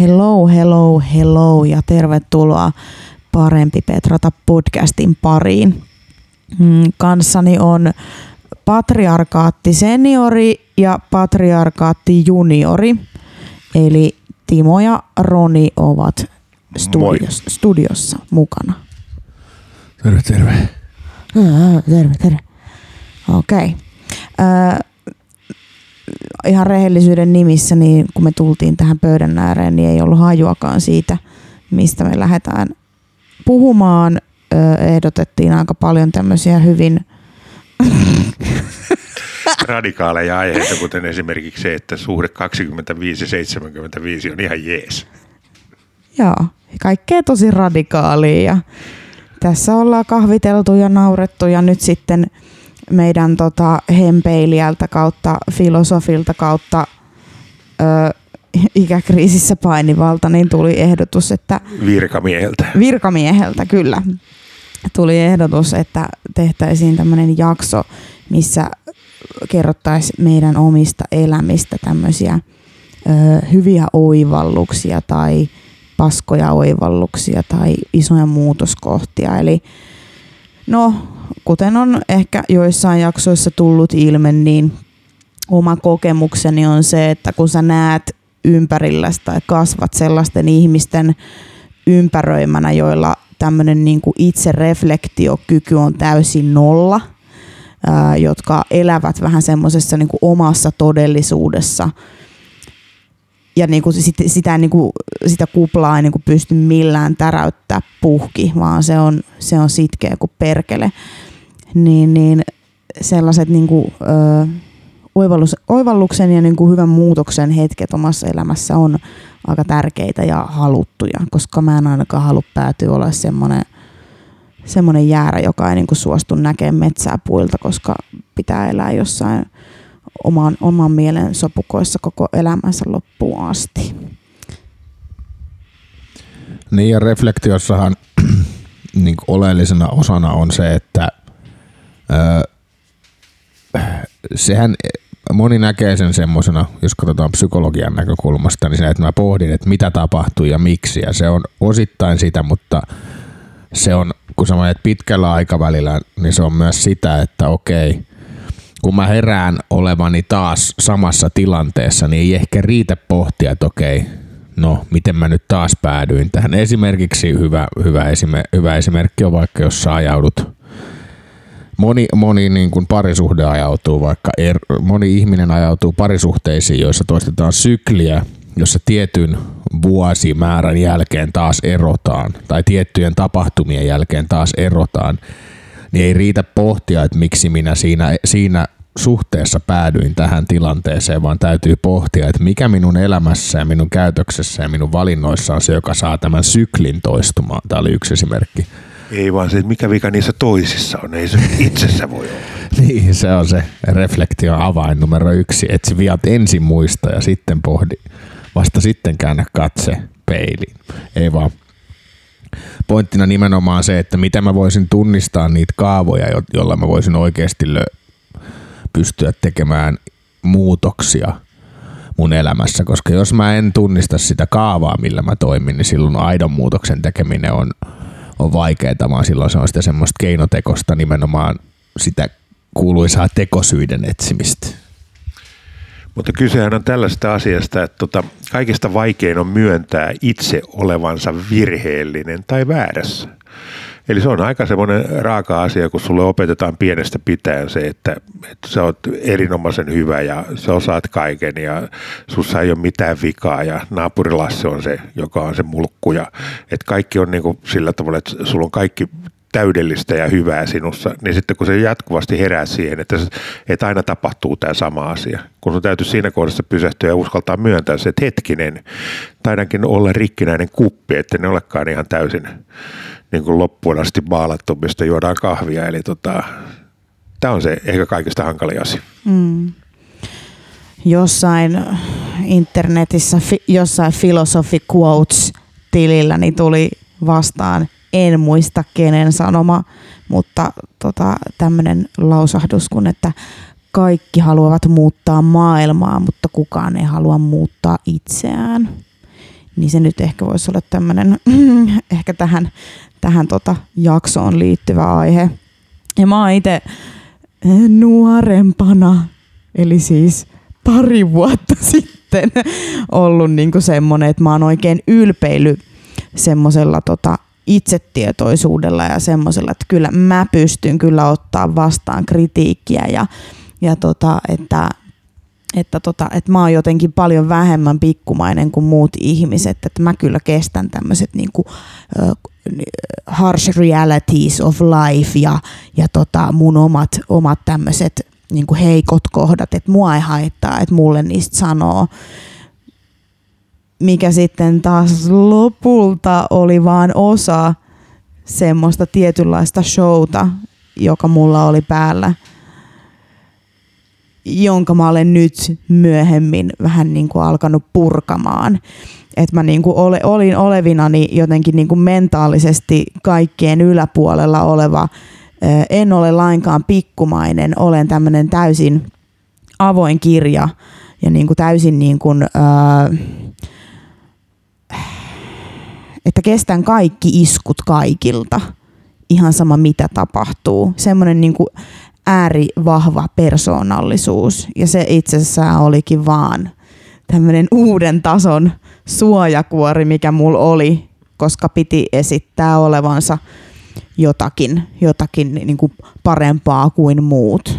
Hello, hello, hello ja tervetuloa Parempi Petrata podcastin pariin. Mm, kanssani on patriarkaatti seniori ja patriarkaatti juniori. Eli Timo ja Roni ovat studios, studiossa mukana. Terve, terve. Terve, terve. Okei. Okay. Ihan rehellisyyden nimissä, niin kun me tultiin tähän pöydän ääreen, niin ei ollut hajuakaan siitä, mistä me lähdetään puhumaan. ehdotettiin aika paljon tämmöisiä hyvin radikaaleja aiheita, kuten esimerkiksi se, että suhde 25-75 on ihan jees. Joo, kaikkea tosi radikaalia. Ja tässä ollaan kahviteltu ja naurettu ja nyt sitten meidän tota, hempeilijältä kautta filosofilta kautta ö, ikäkriisissä painivalta, niin tuli ehdotus, että... Virkamieheltä. Virkamieheltä, kyllä. Tuli ehdotus, että tehtäisiin tämmöinen jakso, missä kerrottaisiin meidän omista elämistä tämmöisiä ö, hyviä oivalluksia tai paskoja oivalluksia tai isoja muutoskohtia. Eli no, kuten on ehkä joissain jaksoissa tullut ilme, niin oma kokemukseni on se, että kun sä näet ympärilläsi tai kasvat sellaisten ihmisten ympäröimänä, joilla tämmöinen niin itse reflektiokyky on täysin nolla, ää, jotka elävät vähän semmoisessa niin omassa todellisuudessa. Ja niin kuin sit, sitä, niin kuin, sitä kuplaa ei niin kuin pysty millään täräyttää puhki, vaan se on, se on sitkeä kuin perkele. Niin, niin sellaiset niin kuin, ö, oivallus, oivalluksen ja niin kuin hyvän muutoksen hetket omassa elämässä on aika tärkeitä ja haluttuja, koska mä en ainakaan halua päätyä olla semmoinen semmoinen jäärä, joka ei niin kuin suostu näkemään metsää puilta, koska pitää elää jossain oman, oman mielen sopukoissa koko elämänsä loppuun asti. Niin ja reflektiossahan niin oleellisena osana on se, että öö, sehän moni näkee sen semmoisena, jos katsotaan psykologian näkökulmasta, niin se, että mä pohdin, että mitä tapahtuu ja miksi. Ja se on osittain sitä, mutta se on, kun sä pitkällä aikavälillä, niin se on myös sitä, että okei, kun mä herään olevani taas samassa tilanteessa, niin ei ehkä riitä pohtia, että okei, no miten mä nyt taas päädyin tähän. Esimerkiksi hyvä, hyvä, esime, hyvä esimerkki on vaikka, jos sä ajaudut moni, moni niin kuin parisuhde ajautuu vaikka, er, moni ihminen ajautuu parisuhteisiin, joissa toistetaan sykliä, jossa tietyn vuosimäärän jälkeen taas erotaan tai tiettyjen tapahtumien jälkeen taas erotaan, niin ei riitä pohtia, että miksi minä siinä, siinä suhteessa päädyin tähän tilanteeseen, vaan täytyy pohtia, että mikä minun elämässä ja minun käytöksessä ja minun valinnoissa on se, joka saa tämän syklin toistumaan. Tämä oli yksi esimerkki. Ei vaan se, että mikä vika niissä toisissa on, ei se itsessä voi olla. niin, se on se reflektio avain numero yksi. Etsi viat ensin muista ja sitten pohdi. Vasta sitten käännä katse peiliin. Ei vaan. Pointtina nimenomaan se, että miten mä voisin tunnistaa niitä kaavoja, joilla mä voisin oikeasti lö- pystyä tekemään muutoksia mun elämässä, koska jos mä en tunnista sitä kaavaa, millä mä toimin, niin silloin aidon muutoksen tekeminen on on vaikeaa, vaan silloin se on sitä semmoista keinotekosta nimenomaan sitä kuuluisaa tekosyiden etsimistä. Mutta kysehän on tällaista asiasta, että tota, kaikista vaikein on myöntää itse olevansa virheellinen tai väärässä. Eli se on aika semmoinen raaka asia, kun sulle opetetaan pienestä pitäen se, että, että sä oot erinomaisen hyvä ja sä osaat kaiken ja sussa ei ole mitään vikaa ja naapurilasse on se, joka on se mulkku ja että kaikki on niin kuin sillä tavalla, että sulla on kaikki täydellistä ja hyvää sinussa, niin sitten kun se jatkuvasti herää siihen, että, että aina tapahtuu tämä sama asia, kun sun täytyy siinä kohdassa pysähtyä ja uskaltaa myöntää se, että hetkinen, taidankin olla rikkinäinen kuppi, että ne olekaan ihan täysin niin kuin loppuun asti maalattu, mistä juodaan kahvia. Eli tota, tämä on se ehkä kaikista hankalin asia. Mm. Jossain internetissä, jossain philosophy quotes tilillä niin tuli vastaan, en muista kenen sanoma, mutta tota, tämmöinen lausahdus kun, että kaikki haluavat muuttaa maailmaa, mutta kukaan ei halua muuttaa itseään. niin se nyt ehkä voisi olla tämmöinen ehkä tähän, tähän tota jaksoon liittyvä aihe. Ja mä oon itse nuorempana, eli siis pari vuotta sitten ollut niinku semmoinen, että mä oon oikein ylpeily semmoisella tota itsetietoisuudella ja semmoisella, että kyllä mä pystyn kyllä ottaa vastaan kritiikkiä ja, ja tota, että, että, tota, että mä oon jotenkin paljon vähemmän pikkumainen kuin muut ihmiset, että mä kyllä kestän tämmöiset niinku, harsh realities of life ja, ja tota mun omat, omat tämmöiset niinku heikot kohdat, että mua ei haittaa, että mulle niistä sanoo mikä sitten taas lopulta oli vaan osa semmoista tietynlaista showta, joka mulla oli päällä, jonka mä olen nyt myöhemmin vähän niin kuin alkanut purkamaan. Että mä niin kuin ole, olin olevinani jotenkin niin kuin mentaalisesti kaikkien yläpuolella oleva, en ole lainkaan pikkumainen, olen tämmöinen täysin avoin kirja ja niin kuin täysin niin kuin, äh, että kestän kaikki iskut kaikilta, ihan sama mitä tapahtuu. Semmoinen niin kuin äärivahva persoonallisuus. Ja se itsessään olikin vaan tämmöinen uuden tason suojakuori, mikä mulla oli, koska piti esittää olevansa jotakin, jotakin niin kuin parempaa kuin muut.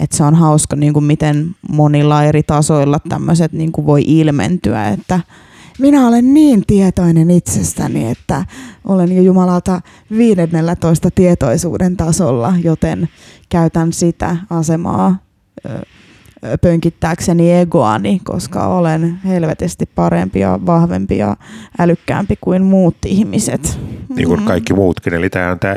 Et se on hauska, niin kuin miten monilla eri tasoilla tämmöiset niin kuin voi ilmentyä, että – minä olen niin tietoinen itsestäni, että olen jo Jumalalta 15 tietoisuuden tasolla, joten käytän sitä asemaa pönkittääkseni egoani, koska olen helvetisti parempi ja vahvempi ja älykkäämpi kuin muut ihmiset. Niin kuin kaikki muutkin. Eli tämä on tämä,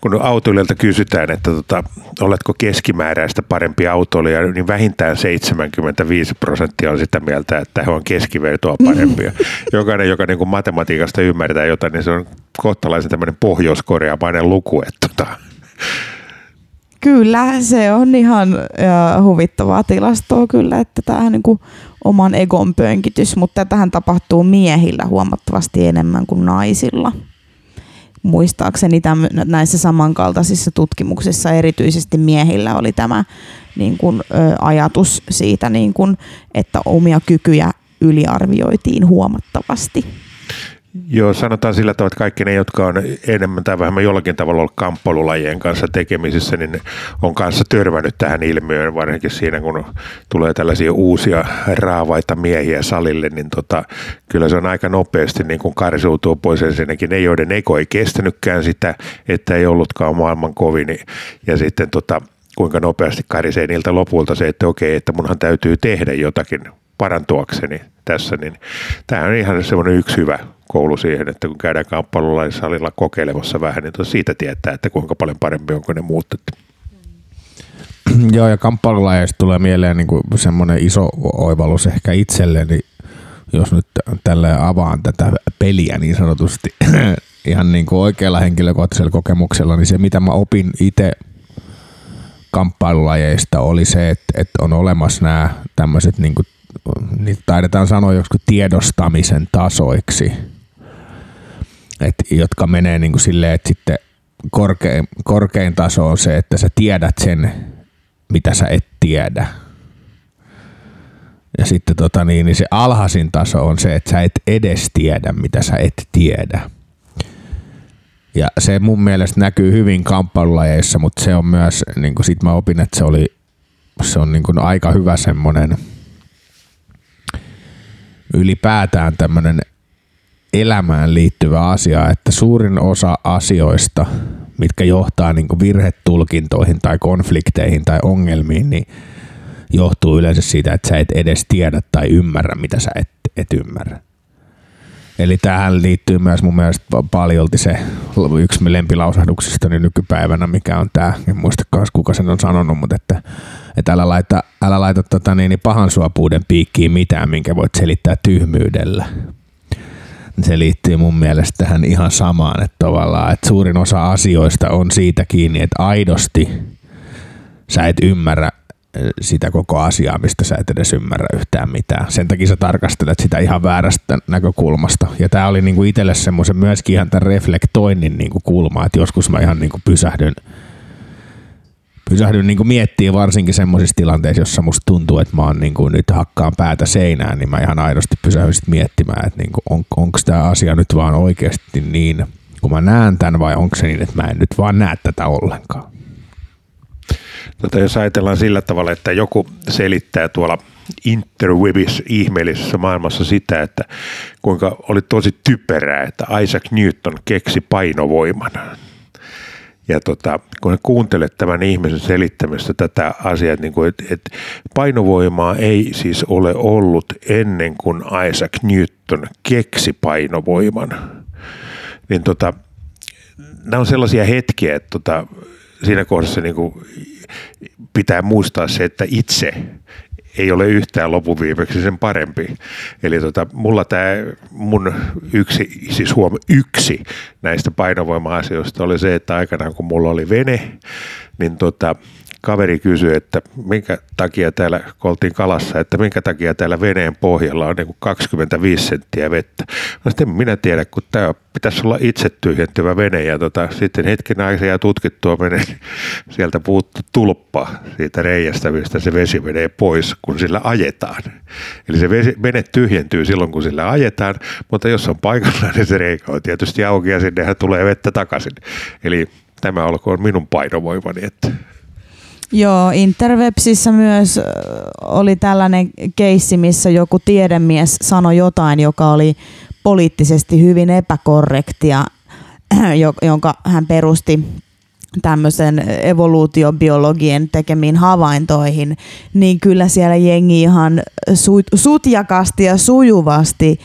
kun autoilijalta kysytään, että tota, oletko keskimääräistä parempi autoilija, niin vähintään 75 prosenttia on sitä mieltä, että he on keskivertoa parempia. Jokainen, joka niin kuin matematiikasta ymmärtää jotain, niin se on kohtalaisen tämmöinen pohjoiskoreamainen luku. Että tota, Kyllä, se on ihan ja, huvittavaa tilastoa kyllä, että tämähän niin kuin oman egon pönkitys, mutta tähän tapahtuu miehillä huomattavasti enemmän kuin naisilla. Muistaakseni täm, näissä samankaltaisissa tutkimuksissa erityisesti miehillä oli tämä niin kuin, ö, ajatus siitä, niin kuin, että omia kykyjä yliarvioitiin huomattavasti. Joo, sanotaan sillä tavalla, että kaikki ne, jotka on enemmän tai vähemmän jollakin tavalla ollut kamppailulajien kanssa tekemisissä, niin on kanssa törmännyt tähän ilmiöön, varsinkin siinä, kun tulee tällaisia uusia raavaita miehiä salille, niin tota, kyllä se on aika nopeasti niin kuin karsiutuu pois ensinnäkin ne, joiden eko ei kestänytkään sitä, että ei ollutkaan maailman kovin, ja sitten tota, kuinka nopeasti karisee niiltä lopulta se, että okei, että munhan täytyy tehdä jotakin parantuakseni tässä, niin tämä on ihan semmoinen yksi hyvä koulu siihen, että kun käydään kamppailulaissalilla kokeilemassa vähän, niin siitä tietää, että kuinka paljon parempi onko ne muut. Joo, ja kamppailulajeista tulee mieleen niin kuin semmoinen iso oivallus ehkä itselleni, jos nyt tälle avaan tätä peliä niin sanotusti ihan niin kuin oikealla henkilökohtaisella kokemuksella, niin se mitä mä opin itse kamppailulajeista oli se, että, että on olemassa nämä tämmöiset, niin kuin, niitä taidetaan sanoa joskus tiedostamisen tasoiksi – et, jotka menee niin kuin silleen, että sitten korkein, korkein taso on se, että sä tiedät sen, mitä sä et tiedä. Ja sitten tota niin, niin se alhaisin taso on se, että sä et edes tiedä, mitä sä et tiedä. Ja se mun mielestä näkyy hyvin kamppailulajeissa, mutta se on myös, niin kuin sit mä opin, että se oli se on niin kuin aika hyvä semmoinen ylipäätään tämmöinen elämään liittyvä asia, että suurin osa asioista, mitkä johtaa niin virhetulkintoihin tai konflikteihin tai ongelmiin, niin johtuu yleensä siitä, että sä et edes tiedä tai ymmärrä, mitä sä et, et ymmärrä. Eli tähän liittyy myös mun mielestä paljolti se yksi lempilausahduksista niin nykypäivänä, mikä on tämä, en muista kuka sen on sanonut, mutta että, että älä laita, älä laita tota, niin, niin pahan suopuuden piikkiin mitään, minkä voit selittää tyhmyydellä. Se liittyy mun mielestä tähän ihan samaan, että tavallaan, että suurin osa asioista on siitä kiinni, että aidosti sä et ymmärrä sitä koko asiaa, mistä sä et edes ymmärrä yhtään mitään. Sen takia sä tarkastelet sitä ihan väärästä näkökulmasta. Ja tämä oli niinku itselle semmoisen myöskin ihan tämän reflektoinnin niinku kulma, että joskus mä ihan niinku pysähdyn, pysähdyn niinku miettimään varsinkin semmoisissa tilanteissa, jossa musta tuntuu, että mä oon niinku nyt hakkaan päätä seinään, niin mä ihan aidosti pysähdyn sit miettimään, että niinku on, onko tämä asia nyt vaan oikeasti niin, kun mä näen tämän vai onko se niin, että mä en nyt vaan näe tätä ollenkaan. Tota, jos ajatellaan sillä tavalla, että joku selittää tuolla interwebis ihmeellisessä maailmassa sitä, että kuinka oli tosi typerää, että Isaac Newton keksi painovoiman. Ja tota, kun kuuntelet tämän ihmisen selittämistä tätä asiaa, että, niin kuin, että, että painovoimaa ei siis ole ollut ennen kuin Isaac Newton keksi painovoiman, niin tota, nämä on sellaisia hetkiä, että tota, siinä kohdassa niin kuin pitää muistaa se, että itse ei ole yhtään lopuviimeksi sen parempi. Eli tota, mulla tämä mun yksi, siis huom, yksi näistä painovoima-asioista oli se, että aikanaan kun mulla oli vene, niin tota, kaveri kysyi, että minkä takia täällä, kun oltiin kalassa, että minkä takia täällä veneen pohjalla on niin 25 senttiä vettä. No sitten minä tiedä, kun tämä pitäisi olla itse tyhjentyvä vene ja tota, sitten hetken aikaa tutkittua menee, sieltä puuttu tulppa siitä reiästä, mistä se vesi menee pois, kun sillä ajetaan. Eli se vesi, vene tyhjentyy silloin, kun sillä ajetaan, mutta jos on paikalla, niin se reikä on tietysti auki ja sinnehän tulee vettä takaisin. Eli tämä olkoon minun painovoimani, että Joo, Interwebsissä myös oli tällainen keissi, missä joku tiedemies sanoi jotain, joka oli poliittisesti hyvin epäkorrektia, jonka hän perusti tämmöisen evoluutiobiologien tekemiin havaintoihin, niin kyllä siellä jengi ihan sutjakasti ja sujuvasti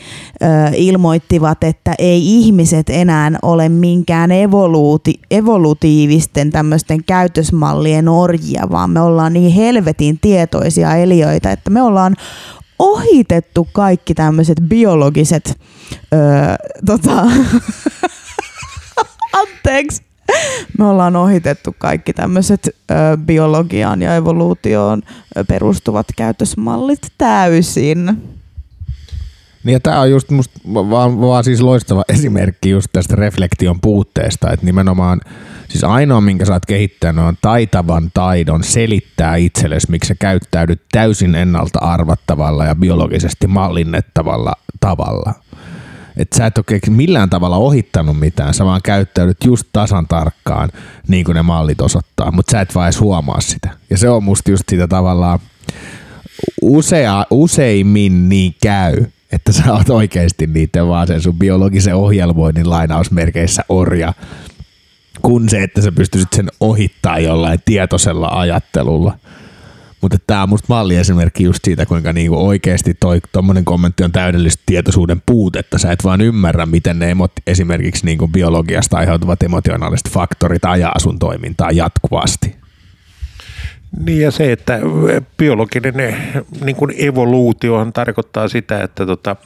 ilmoittivat, että ei ihmiset enää ole minkään evoluuti, evolutiivisten tämmöisten käytösmallien orjia, vaan me ollaan niin helvetin tietoisia eliöitä, että me ollaan ohitettu kaikki tämmöiset biologiset ö, tota, anteeksi me ollaan ohitettu kaikki tämmöiset biologiaan ja evoluutioon perustuvat käytösmallit täysin. Niin tämä on just musta vaan, vaan siis loistava esimerkki just tästä reflektion puutteesta, että nimenomaan siis ainoa, minkä sä oot kehittänyt on taitavan taidon selittää itsellesi, miksi sä käyttäydyt täysin ennalta arvattavalla ja biologisesti mallinnettavalla tavalla. Että sä et ole millään tavalla ohittanut mitään, sä vaan käyttäydyt just tasan tarkkaan, niin kuin ne mallit osoittaa, mutta sä et vaan edes huomaa sitä. Ja se on musta just sitä tavallaan usea, useimmin niin käy, että sä oot oikeasti niiden vaan sen sun biologisen ohjelmoinnin lainausmerkeissä orja, kun se, että sä pystyisit sen ohittaa jollain tietoisella ajattelulla. Mutta tämä on musta malliesimerkki just siitä, kuinka niinku oikeasti toi tommonen kommentti on täydellistä tietoisuuden puutetta. Sä et vaan ymmärrä, miten ne emot, esimerkiksi niinku biologiasta aiheutuvat emotionaaliset faktorit ajaa sun toimintaa jatkuvasti. Niin ja se, että biologinen niin kuin evoluutiohan tarkoittaa sitä, että tota,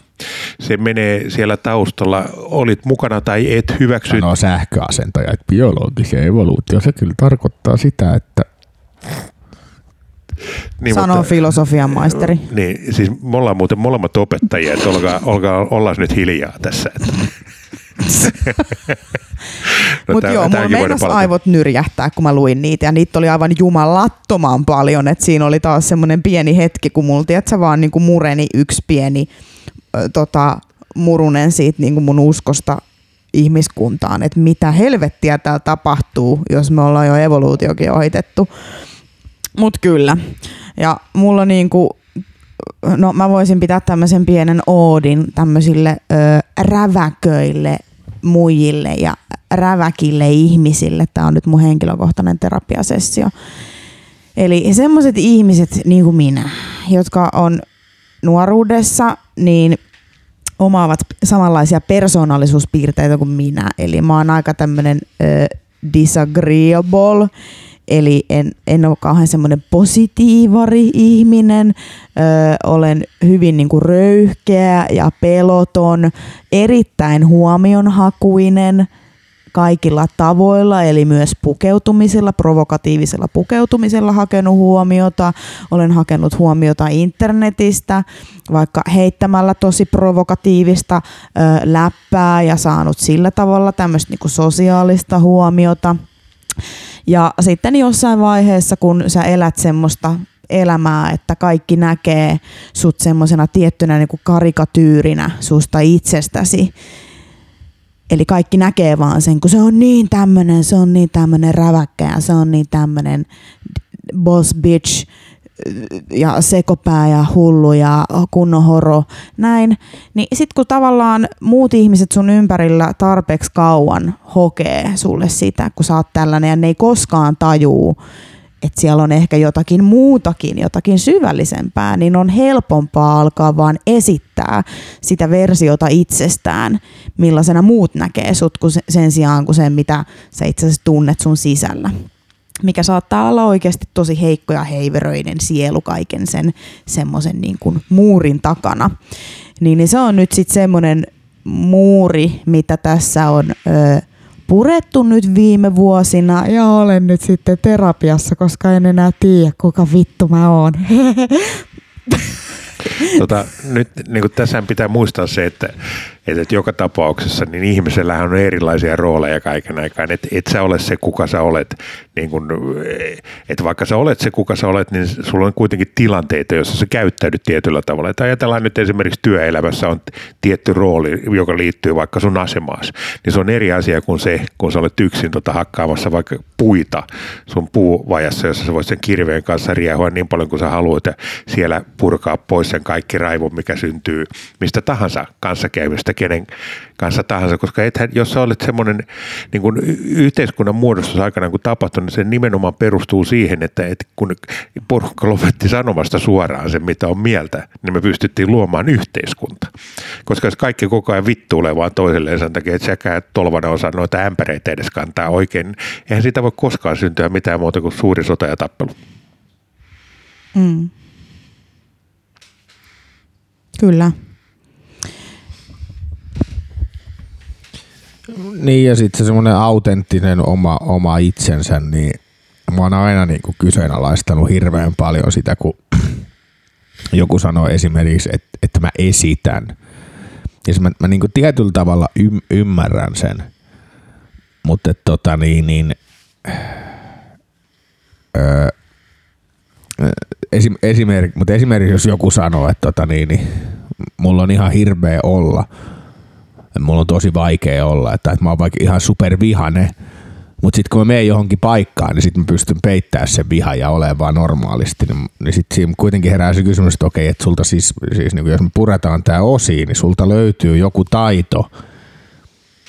se menee siellä taustalla, olit mukana tai et hyväksy. Sanoo sähköasentaja, että biologisen evoluutio, se kyllä tarkoittaa sitä, että niin, Sanoo mutta, filosofian maisteri. Niin, siis me ollaan muuten molemmat opettajia, että olkaa, olkaa, ollaan nyt hiljaa tässä. no, Mutta joo, mulla meinas aivot nyrjähtää, kun mä luin niitä, ja niitä oli aivan jumalattoman paljon, että siinä oli taas semmoinen pieni hetki, kun mulla, tiedätkö, vaan niin kuin mureni yksi pieni ö, tota, murunen siitä niin kuin mun uskosta ihmiskuntaan, että mitä helvettiä täällä tapahtuu, jos me ollaan jo evoluutiokin ohitettu. Mut kyllä. Ja mulla niinku, no mä voisin pitää tämmöisen pienen oodin tämmöisille ö, räväköille muijille ja räväkille ihmisille. Tämä on nyt mun henkilökohtainen terapiasessio. Eli semmoiset ihmiset niin kuin minä, jotka on nuoruudessa, niin omaavat samanlaisia persoonallisuuspiirteitä kuin minä. Eli mä oon aika tämmöinen disagreeable Eli en, en ole kauhean semmoinen positiivari ihminen, ö, olen hyvin niin kuin röyhkeä ja peloton, erittäin huomionhakuinen, kaikilla tavoilla, eli myös pukeutumisella, provokatiivisella pukeutumisella hakenut huomiota. Olen hakenut huomiota internetistä, vaikka heittämällä tosi provokatiivista ö, läppää ja saanut sillä tavalla tämmöistä niinku sosiaalista huomiota. Ja sitten jossain vaiheessa, kun sä elät semmoista elämää, että kaikki näkee sut semmoisena tiettynä niin kuin karikatyyrinä susta itsestäsi. Eli kaikki näkee vaan sen, kun se on niin tämmönen, se on niin tämmönen räväkkä ja se on niin tämmönen boss bitch ja sekopää ja hullu ja kunnon horo, näin. Niin sit kun tavallaan muut ihmiset sun ympärillä tarpeeksi kauan hokee sulle sitä, kun sä oot tällainen ja ne ei koskaan tajuu, että siellä on ehkä jotakin muutakin, jotakin syvällisempää, niin on helpompaa alkaa vaan esittää sitä versiota itsestään, millaisena muut näkee sut sen sijaan kuin sen, mitä sä itse asiassa tunnet sun sisällä. Mikä saattaa olla oikeasti tosi heikko ja heiveröinen sielu kaiken sen semmoisen niin kuin muurin takana. Niin, niin se on nyt sitten semmoinen muuri, mitä tässä on... Öö, purettu nyt viime vuosina ja olen nyt sitten terapiassa, koska en enää tiedä, kuka vittu mä oon. Tota, nyt niin kuin tässä pitää muistaa se, että että, että joka tapauksessa niin ihmisellä on erilaisia rooleja kaiken aikaan. Että et sä ole se, kuka sä olet. Niin kun, että vaikka sä olet se, kuka sä olet, niin sulla on kuitenkin tilanteita, joissa sä käyttäydyt tietyllä tavalla. Että ajatellaan nyt esimerkiksi työelämässä on tietty rooli, joka liittyy vaikka sun asemaasi. Niin se on eri asia kuin se, kun sä olet yksin tota hakkaamassa vaikka puita sun puuvajassa, jossa sä voit sen kirveen kanssa riehua niin paljon kuin sä haluat ja siellä purkaa pois sen kaikki raivon, mikä syntyy mistä tahansa kanssakäymistä kenen kanssa tahansa, koska ethän, jos sä olet semmoinen niin kuin yhteiskunnan muodostus aikana kun tapahtunut, niin se nimenomaan perustuu siihen, että, että kun porukka lopetti sanomasta suoraan sen, mitä on mieltä, niin me pystyttiin luomaan yhteiskunta. Koska jos kaikki koko ajan vittuulee vaan toiselleen sen takia, että säkään tolvana osaa noita ämpäreitä edes kantaa oikein, eihän siitä voi koskaan syntyä mitään muuta kuin suuri sota ja tappelu. Mm. Kyllä. Niin ja sitten se semmoinen autenttinen oma, oma itsensä, niin mä oon aina niin kuin kyseenalaistanut hirveän paljon sitä, kun joku sanoo esimerkiksi, että, että mä esitän. Ja mä, mä niin kuin tietyllä tavalla ym, ymmärrän sen, mutta tota niin, niin öö, esim, esimerk, mutta esimerkiksi jos joku sanoo, että tota niin, niin, mulla on ihan hirveä olla – mulla on tosi vaikea olla, että, että mä oon vaikka ihan supervihane, mutta sitten kun mä menen johonkin paikkaan, niin sitten mä pystyn peittämään sen viha ja olemaan vaan normaalisti. Niin, niin sitten siinä kuitenkin herää se kysymys, että okei, että sulta siis, siis niin jos me puretaan tämä osiin, niin sulta löytyy joku taito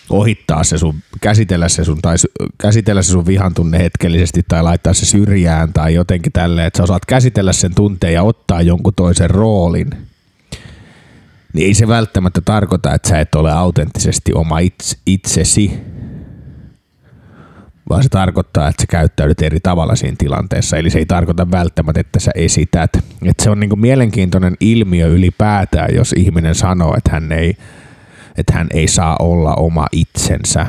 ohittaa se sun, käsitellä se sun, tai käsitellä se sun vihan tunne hetkellisesti tai laittaa se syrjään tai jotenkin tälleen, että sä osaat käsitellä sen tunteen ja ottaa jonkun toisen roolin – niin ei se välttämättä tarkoita, että sä et ole autenttisesti oma itse, itsesi, vaan se tarkoittaa, että sä käyttäydyt eri tavalla siinä tilanteessa. Eli se ei tarkoita välttämättä, että sä esität. Et se on niinku mielenkiintoinen ilmiö ylipäätään, jos ihminen sanoo, että hän ei, että hän ei saa olla oma itsensä.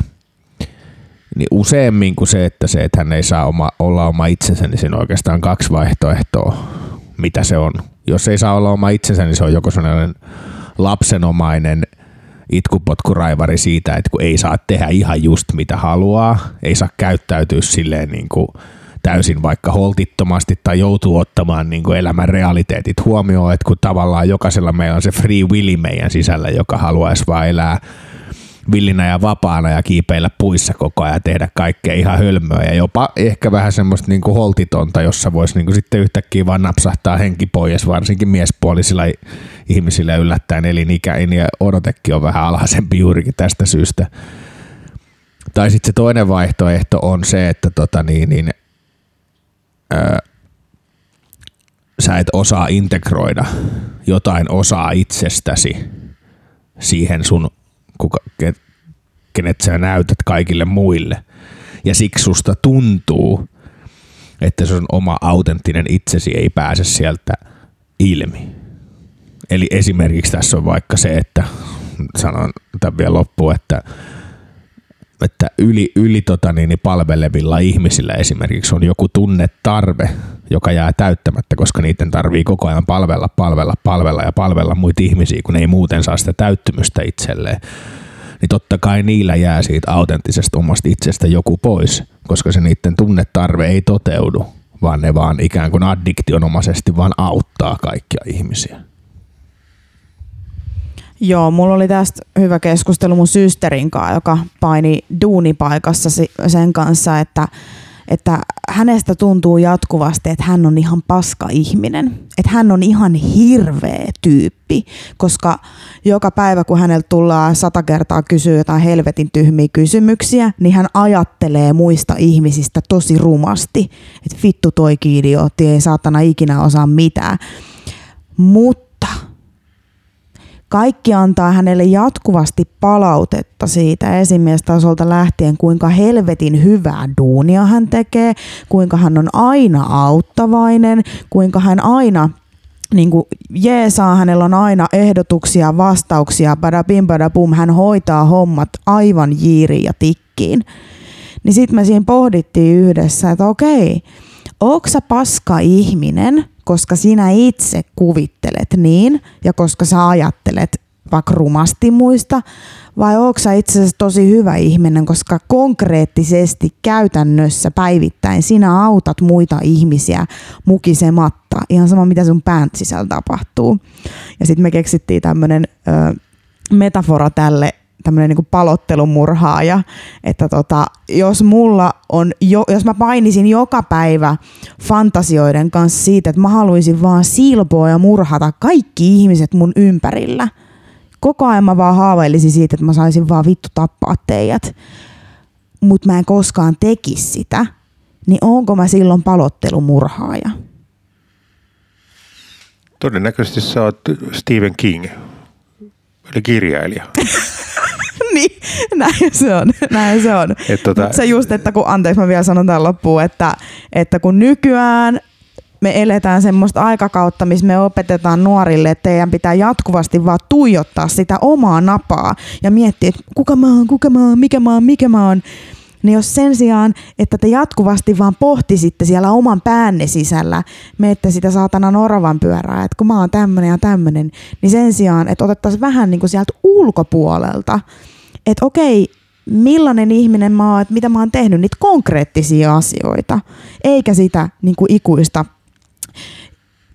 Niin useammin kuin se, että se, että hän ei saa oma, olla oma itsensä, niin siinä on oikeastaan kaksi vaihtoehtoa, mitä se on. Jos ei saa olla oma itsensä, niin se on joko sellainen lapsenomainen itkupotkuraivari siitä, että kun ei saa tehdä ihan just mitä haluaa, ei saa käyttäytyä silleen niin kuin täysin vaikka holtittomasti tai joutuu ottamaan niin kuin elämän realiteetit huomioon, että kun tavallaan jokaisella meillä on se free willi meidän sisällä, joka haluaisi vaan elää villinä ja vapaana ja kiipeillä puissa koko ajan ja tehdä kaikkea ihan hölmöä ja jopa ehkä vähän semmoista niin kuin holtitonta, jossa voisi niin kuin sitten yhtäkkiä vaan napsahtaa henki pois, varsinkin miespuolisilla ihmisillä yllättäen elinikäin ja odotekin on vähän alhaisempi juurikin tästä syystä. Tai sitten se toinen vaihtoehto on se, että tota niin, niin, öö, sä et osaa integroida jotain osaa itsestäsi siihen sun kuka, kenet sä näytät kaikille muille. Ja siksi susta tuntuu, että sun oma autenttinen itsesi ei pääse sieltä ilmi. Eli esimerkiksi tässä on vaikka se, että sanon tämän vielä loppuun, että että yli, yli tota niin, palvelevilla ihmisillä esimerkiksi on joku tunnetarve, joka jää täyttämättä, koska niiden tarvii koko ajan palvella, palvella, palvella ja palvella muita ihmisiä, kun ei muuten saa sitä täyttymystä itselleen. Niin totta kai niillä jää siitä autenttisesta omasta itsestä joku pois, koska se niiden tunnetarve ei toteudu, vaan ne vaan ikään kuin addiktionomaisesti vaan auttaa kaikkia ihmisiä. Joo, mulla oli tästä hyvä keskustelu mun systerin kanssa, joka paini duunipaikassa sen kanssa, että, että hänestä tuntuu jatkuvasti, että hän on ihan paska ihminen. Että hän on ihan hirveä tyyppi, koska joka päivä kun häneltä tullaan sata kertaa kysyä jotain helvetin tyhmiä kysymyksiä, niin hän ajattelee muista ihmisistä tosi rumasti. Että vittu toi idiootti, ei saatana ikinä osaa mitään. Mutta kaikki antaa hänelle jatkuvasti palautetta siitä esimiestasolta lähtien, kuinka helvetin hyvää duunia hän tekee, kuinka hän on aina auttavainen, kuinka hän aina niin kuin jeesaa, hänellä on aina ehdotuksia, vastauksia, badabim badabum, hän hoitaa hommat aivan jiiriin ja tikkiin. Niin sitten me siinä pohdittiin yhdessä, että okei, onko sä paska ihminen, koska sinä itse kuvittelet niin ja koska sä ajattelet vaikka rumasti muista, vai onko sä itse asiassa tosi hyvä ihminen, koska konkreettisesti käytännössä päivittäin sinä autat muita ihmisiä mukisematta, ihan sama mitä sun pään sisällä tapahtuu. Ja sitten me keksittiin tämmöinen metafora tälle, tämmöinen niin palottelumurhaaja, että tota, jos mulla on, jo, jos mä painisin joka päivä fantasioiden kanssa siitä, että mä haluaisin vaan silpoa ja murhata kaikki ihmiset mun ympärillä, koko ajan mä vaan haaveilisin siitä, että mä saisin vaan vittu tappaa teidät, mutta mä en koskaan tekisi sitä, niin onko mä silloin palottelumurhaaja? Todennäköisesti sä oot Stephen King, eli kirjailija. niin, näin se on. Näin se on. Et tota... se just, että kun, anteeksi mä vielä sanon tämän loppuun, että, että kun nykyään me eletään semmoista aikakautta, missä me opetetaan nuorille, että teidän pitää jatkuvasti vaan tuijottaa sitä omaa napaa ja miettiä, että kuka mä oon, kuka mä oon, mikä mä oon, mikä mä oon. Niin jos sen sijaan, että te jatkuvasti vaan pohtisitte siellä oman päänne sisällä, meette sitä saatana oravan pyörää, että kun mä oon tämmönen ja tämmönen, niin sen sijaan, että otettaisiin vähän niin kuin sieltä ulkopuolelta, että okei, millainen ihminen mä oon, että mitä mä oon tehnyt, niitä konkreettisia asioita, eikä sitä niin kuin ikuista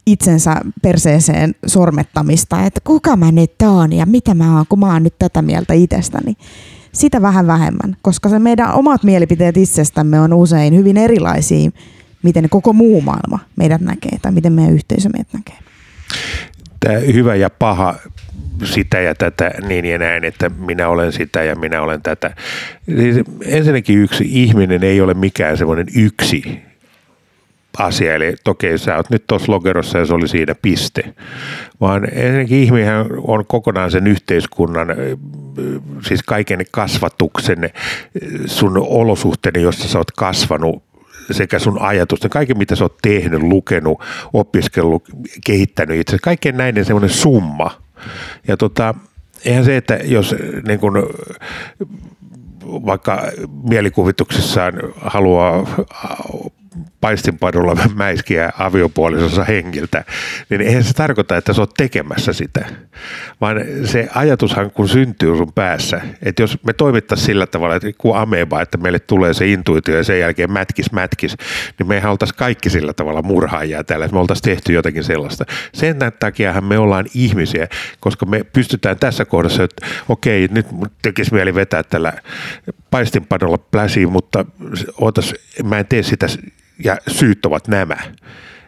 itsensä perseeseen sormettamista, että kuka mä nyt oon ja mitä mä oon, kun mä oon nyt tätä mieltä itsestäni. Sitä vähän vähemmän, koska se meidän omat mielipiteet itsestämme on usein hyvin erilaisia, miten koko muu maailma meidät näkee tai miten meidän yhteisö meidät näkee. Tämä hyvä ja paha sitä ja tätä niin ja näin, että minä olen sitä ja minä olen tätä. Siis ensinnäkin yksi ihminen ei ole mikään semmoinen yksi asia, eli toki sä oot nyt tuossa lokerossa ja se oli siinä piste. Vaan ensinnäkin ihminen on kokonaan sen yhteiskunnan, siis kaiken kasvatuksen, sun olosuhteiden, jossa sä oot kasvanut, sekä sun ajatusten, kaiken mitä sä oot tehnyt, lukenut, opiskellut, kehittänyt itse, kaiken näiden semmoinen summa. Ja tota, eihän se, että jos niin kun, vaikka mielikuvituksessaan haluaa paistinpadulla mäiskiä aviopuolisonsa hengiltä, niin eihän se tarkoita, että sä oot tekemässä sitä. Vaan se ajatushan kun syntyy sun päässä, että jos me toimittaisiin sillä tavalla, että kuin ameba, että meille tulee se intuitio ja sen jälkeen mätkis, mätkis, niin mehän oltaisiin kaikki sillä tavalla murhaajia täällä, että me oltaisiin tehty jotakin sellaista. Sen takiahan me ollaan ihmisiä, koska me pystytään tässä kohdassa, että okei, nyt tekisi mieli vetää tällä paistinpanolla pläsiin, mutta ootas, mä en tee sitä ja syyt ovat nämä.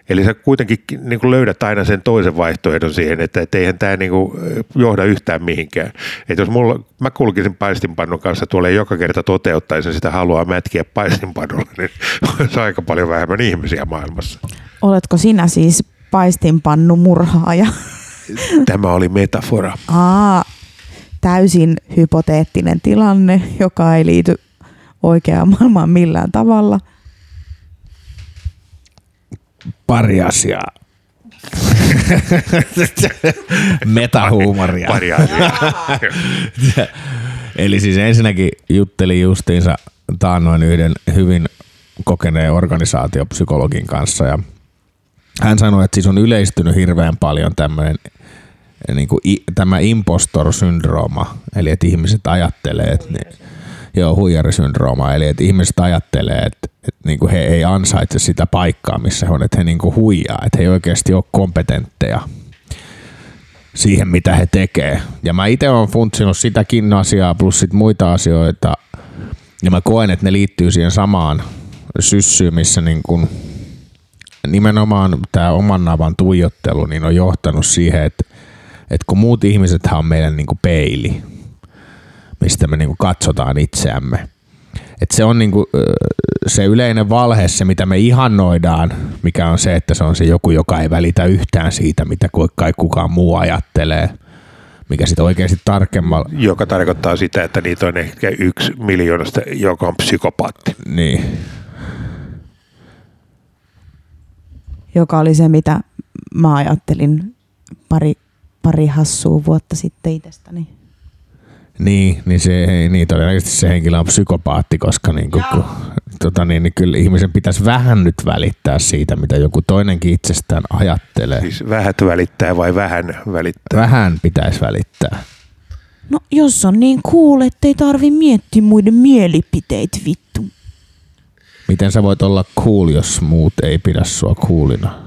Eli sä kuitenkin niin kuin löydät aina sen toisen vaihtoehdon siihen, että et eihän tämä niin kuin johda yhtään mihinkään. Että jos mulla, mä kulkisin paistinpannun kanssa tuolle joka kerta toteuttaisin sitä haluaa mätkiä paistinpannulla, niin on aika paljon vähemmän ihmisiä maailmassa. Oletko sinä siis paistinpannu murhaaja? Tämä oli metafora. Aa, täysin hypoteettinen tilanne, joka ei liity oikeaan maailmaan millään tavalla – pari asiaa. Metahuumoria. pari asiaa. Eli siis ensinnäkin juttelin justiinsa taannoin yhden hyvin kokeneen organisaatiopsykologin kanssa ja hän sanoi, että siis on yleistynyt hirveän paljon tämmöinen niin kuin, tämä impostor-syndrooma, eli että ihmiset ajattelee, että ne, joo, huijarisyndrooma, eli että ihmiset ajattelee, että, että niin kuin he ei ansaitse sitä paikkaa, missä he on, että he niin kuin huijaa, että he ei oikeasti ole kompetentteja siihen, mitä he tekee. Ja mä itse olen funtsinut sitäkin asiaa plus sit muita asioita, ja mä koen, että ne liittyy siihen samaan syssyyn, missä niin kuin nimenomaan tämä oman navan tuijottelu niin on johtanut siihen, että, että kun muut ihmiset on meidän niin kuin peili, mistä me niin kuin katsotaan itseämme. Et se on niinku, se yleinen valhe, se mitä me ihannoidaan, mikä on se, että se on se joku, joka ei välitä yhtään siitä, mitä kai kukaan muu ajattelee mikä sitten oikeasti tarkemmalla. Joka tarkoittaa sitä, että niitä on ehkä yksi miljoonasta, joka on psykopaatti. Niin. Joka oli se, mitä mä ajattelin pari, pari hassua vuotta sitten itsestäni. Niin, niin, se, niin todennäköisesti se henkilö on psykopaatti, koska niin kuin, kun, tota niin, niin kyllä ihmisen pitäisi vähän nyt välittää siitä, mitä joku toinenkin itsestään ajattelee. Siis vähät välittää vai vähän välittää? Vähän pitäisi välittää. No jos on niin cool, ettei tarvi miettiä muiden mielipiteitä vittu. Miten sä voit olla cool, jos muut ei pidä sua coolina?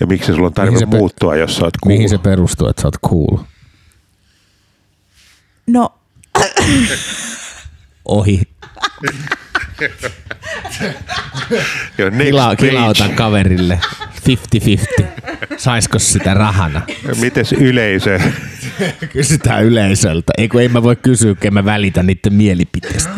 Ja miksi sulla on tarve muuttua, jos sä oot cool? Mihin se perustuu, että sä oot cool? No. Ohi. Joo, Kila, kilautan kaverille 50-50. Saisko sitä rahana? Mites yleisö? Kysytään yleisöltä. Ei kun ei mä voi kysyä, kun mä välitän niiden mielipiteestä.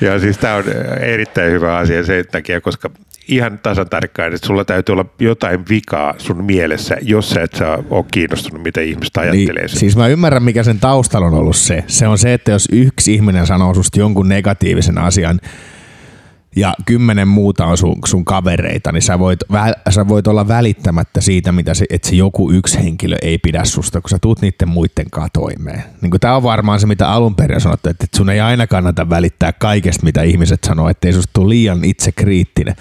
Ja siis tämä on erittäin hyvä asia sen takia, koska ihan tasan tarkkaan, että sulla täytyy olla jotain vikaa sun mielessä, jos sä et saa ole kiinnostunut, mitä ihmiset ajattelee. Niin, siis mä ymmärrän, mikä sen taustalla on ollut se. Se on se, että jos yksi ihminen sanoo susta jonkun negatiivisen asian, ja kymmenen muuta on sun, sun kavereita, niin sä voit, vä, sä voit olla välittämättä siitä, mitä se, että se joku yksi henkilö ei pidä susta, kun sä tuut niiden muiden katoimeen. Niin Tämä on varmaan se, mitä alun perin sanottu, että, että sun ei aina kannata välittää kaikesta, mitä ihmiset sanoo, ettei susta tule liian itse kriittinen.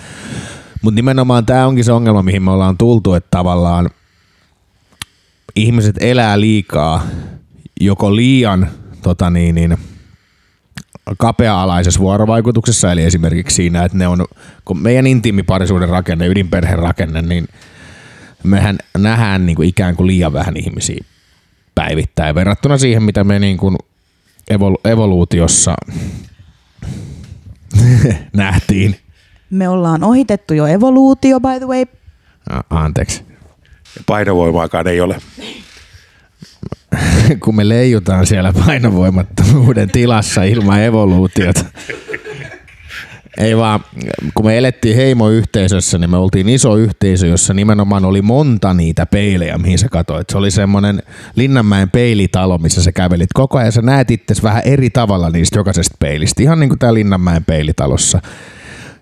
Mutta nimenomaan tämä onkin se ongelma, mihin me ollaan tultu, että tavallaan ihmiset elää liikaa, joko liian tota niin, niin, kapea-alaisessa vuorovaikutuksessa, eli esimerkiksi siinä, että ne on, kun meidän intiimiparisuuden rakenne, ydinperheen rakenne, niin mehän nähdään niin kuin ikään kuin liian vähän ihmisiä päivittäin verrattuna siihen, mitä me niin kuin evolu- evoluutiossa nähtiin. Me ollaan ohitettu jo evoluutio, by the way. Anteeksi. Painovoimaakaan ei ole. kun me leijutaan siellä painovoimattomuuden tilassa ilman evoluutiota. Ei vaan, kun me elettiin heimoyhteisössä, niin me oltiin iso yhteisö, jossa nimenomaan oli monta niitä peilejä, mihin sä katsoit. Se oli semmoinen Linnanmäen peilitalo, missä sä kävelit koko ajan. Sä näet itse vähän eri tavalla niistä jokaisesta peilistä, ihan niin kuin tää Linnanmäen peilitalossa.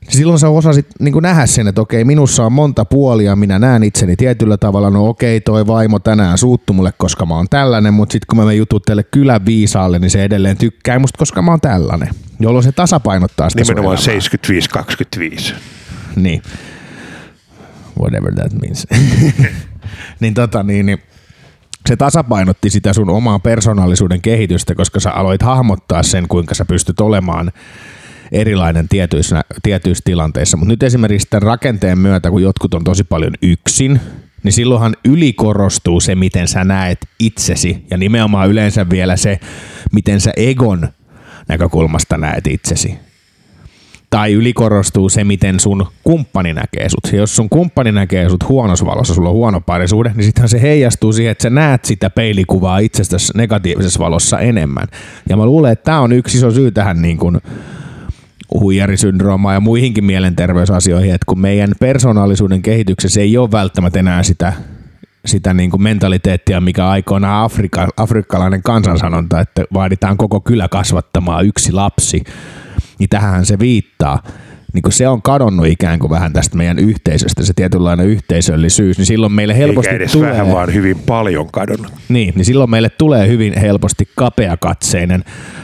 Silloin sä osasit niin nähdä sen, että okei, minussa on monta puolia, minä näen itseni tietyllä tavalla, no okei, toi vaimo tänään suuttu mulle, koska mä oon tällainen, mutta sitten kun mä menen jututtele kylän viisaalle, niin se edelleen tykkää musta, koska mä oon tällainen. Jolloin se tasapainottaa sitä Nimenomaan 75-25. Niin. Whatever that means. niin tota niin, niin se tasapainotti sitä sun omaa persoonallisuuden kehitystä, koska sä aloit hahmottaa sen, kuinka sä pystyt olemaan erilainen tietyissä, tietyissä tilanteissa. Mutta nyt esimerkiksi tämän rakenteen myötä, kun jotkut on tosi paljon yksin, niin silloinhan ylikorostuu se, miten sä näet itsesi ja nimenomaan yleensä vielä se, miten sä egon näkökulmasta näet itsesi. Tai ylikorostuu se, miten sun kumppani näkee sut. Ja jos sun kumppani näkee sut huonossa valossa, sulla on huono parisuhde, niin sittenhän se heijastuu siihen, että sä näet sitä peilikuvaa itsestäsi negatiivisessa valossa enemmän. Ja mä luulen, että tämä on yksi iso syy tähän niin kuin huijarisyndroomaan ja muihinkin mielenterveysasioihin, että kun meidän persoonallisuuden kehityksessä ei ole välttämättä enää sitä, sitä niin kuin mentaliteettia, mikä aikoinaan Afrika, afrikkalainen kansansanonta, että vaaditaan koko kylä kasvattamaan yksi lapsi, niin tähän se viittaa. Niin kuin se on kadonnut ikään kuin vähän tästä meidän yhteisöstä, se tietynlainen yhteisöllisyys, niin silloin meille helposti Eikä edes tulee... vähän, vaan hyvin paljon kadonnut. Niin, niin silloin meille tulee hyvin helposti kapeakatseinen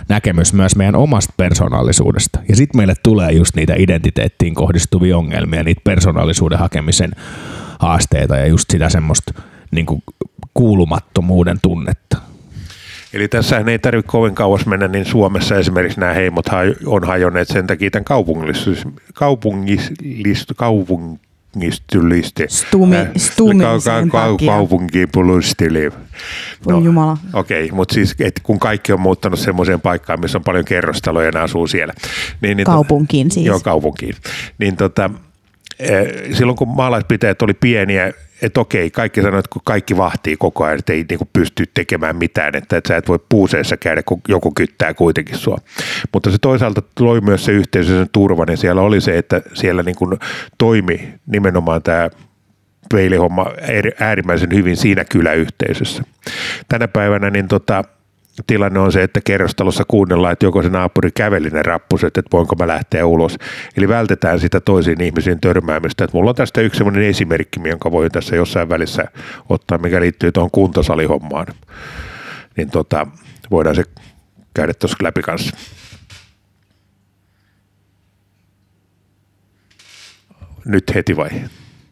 näkemys myös meidän omasta persoonallisuudesta. Ja sitten meille tulee just niitä identiteettiin kohdistuvia ongelmia, niitä persoonallisuuden hakemisen haasteita ja just sitä semmoista niin kuin kuulumattomuuden tunnetta. Eli tässä ei tarvitse kovin kauas mennä, niin Suomessa esimerkiksi nämä heimot on hajonneet sen takia tämän kaupungillis, kaupungillis, kaupungistylisti. Stumi, Äh, stumisen takia. Kaupunkipulustili. Voi jumala. Okei, okay, mutta siis et kun kaikki on muuttanut semmoiseen paikkaan, missä on paljon kerrostaloja ja asuu siellä. Niin, niin Kaupunkiin siis. Joo, kaupunkiin. Niin tota, eh, silloin kun maalaispiteet oli pieniä, että okei, kaikki sanoivat, että kaikki vahtii koko ajan, että ei niin kuin pysty tekemään mitään, että, että sä et voi puuseessa käydä, kun joku kyttää kuitenkin sua. Mutta se toisaalta loi myös se yhteisöllisen turvan, ja siellä oli se, että siellä niin kuin toimi nimenomaan tämä peilihomma äärimmäisen hyvin siinä kyläyhteisössä. Tänä päivänä niin tota, tilanne on se, että kerrostalossa kuunnellaan, että joko se naapuri käveli ne rappuset, että voinko mä lähteä ulos. Eli vältetään sitä toisiin ihmisiin törmäämistä. Että mulla on tästä yksi sellainen esimerkki, jonka voin tässä jossain välissä ottaa, mikä liittyy tuohon kuntosalihommaan. Niin tota, voidaan se käydä tuossa läpi kanssa. Nyt heti vai?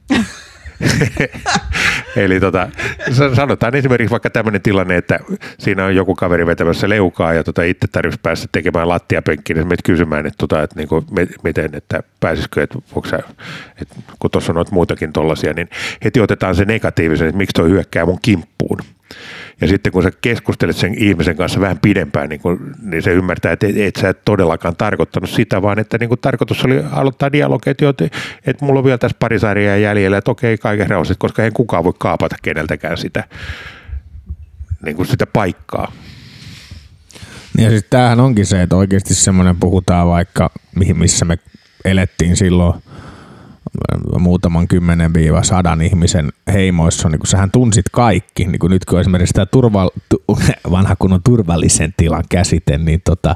Eli tota, sanotaan esimerkiksi vaikka tämmöinen tilanne, että siinä on joku kaveri vetämässä leukaa ja tota itse tarvitsisi päästä tekemään lattiapenkkiä, niin menet kysymään, että, tota, että niin kuin, miten, että pääsisikö, että, sä, että kun tuossa on noita muitakin tollaisia, niin heti otetaan se negatiivisen, että miksi toi hyökkää mun kimppuun. Ja sitten kun sä keskustelet sen ihmisen kanssa vähän pidempään, niin, kun, niin se ymmärtää, että et, et sä et todellakaan tarkoittanut sitä, vaan että niin kun tarkoitus oli aloittaa dialogi, että, että, mulla on vielä tässä pari sarjaa jäljellä, että okei, kaiken rauhassa, koska en kukaan voi kaapata keneltäkään sitä, niin kuin sitä paikkaa. Ja siis tämähän onkin se, että oikeasti semmoinen puhutaan vaikka, missä me elettiin silloin – muutaman kymmenen viiva sadan ihmisen heimoissa, niin kun sähän tunsit kaikki, niin kun nyt kun esimerkiksi tämä turva, vanha kunnon turvallisen tilan käsite, niin tota,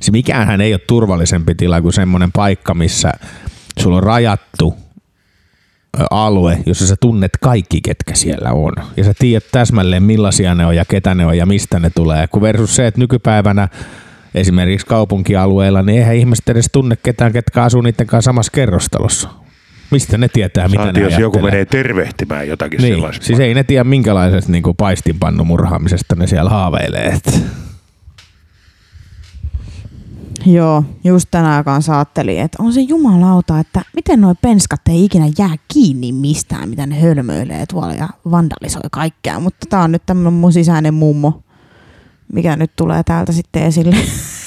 se mikään ei ole turvallisempi tila kuin semmoinen paikka, missä sulla on rajattu alue, jossa sä tunnet kaikki, ketkä siellä on. Ja sä tiedät täsmälleen, millaisia ne on ja ketä ne on ja mistä ne tulee. Kun versus se, että nykypäivänä esimerkiksi kaupunkialueella, niin eihän ihmiset edes tunne ketään, ketkä asuu niiden kanssa samassa kerrostalossa. Mistä ne tietää, mitä Saati, ne jos joku menee tervehtimään jotakin niin. sellaista. Siis ei ne tiedä minkälaisesta niin paistinpannumurhaamisesta ne siellä haaveilee. Joo, just tänään kanssa ajattelin, että on se jumalauta, että miten nuo penskat ei ikinä jää kiinni mistään, mitä ne hölmöilee tuolla ja vandalisoi kaikkea. Mutta tää on nyt tämmönen mun sisäinen mummo, mikä nyt tulee täältä sitten esille.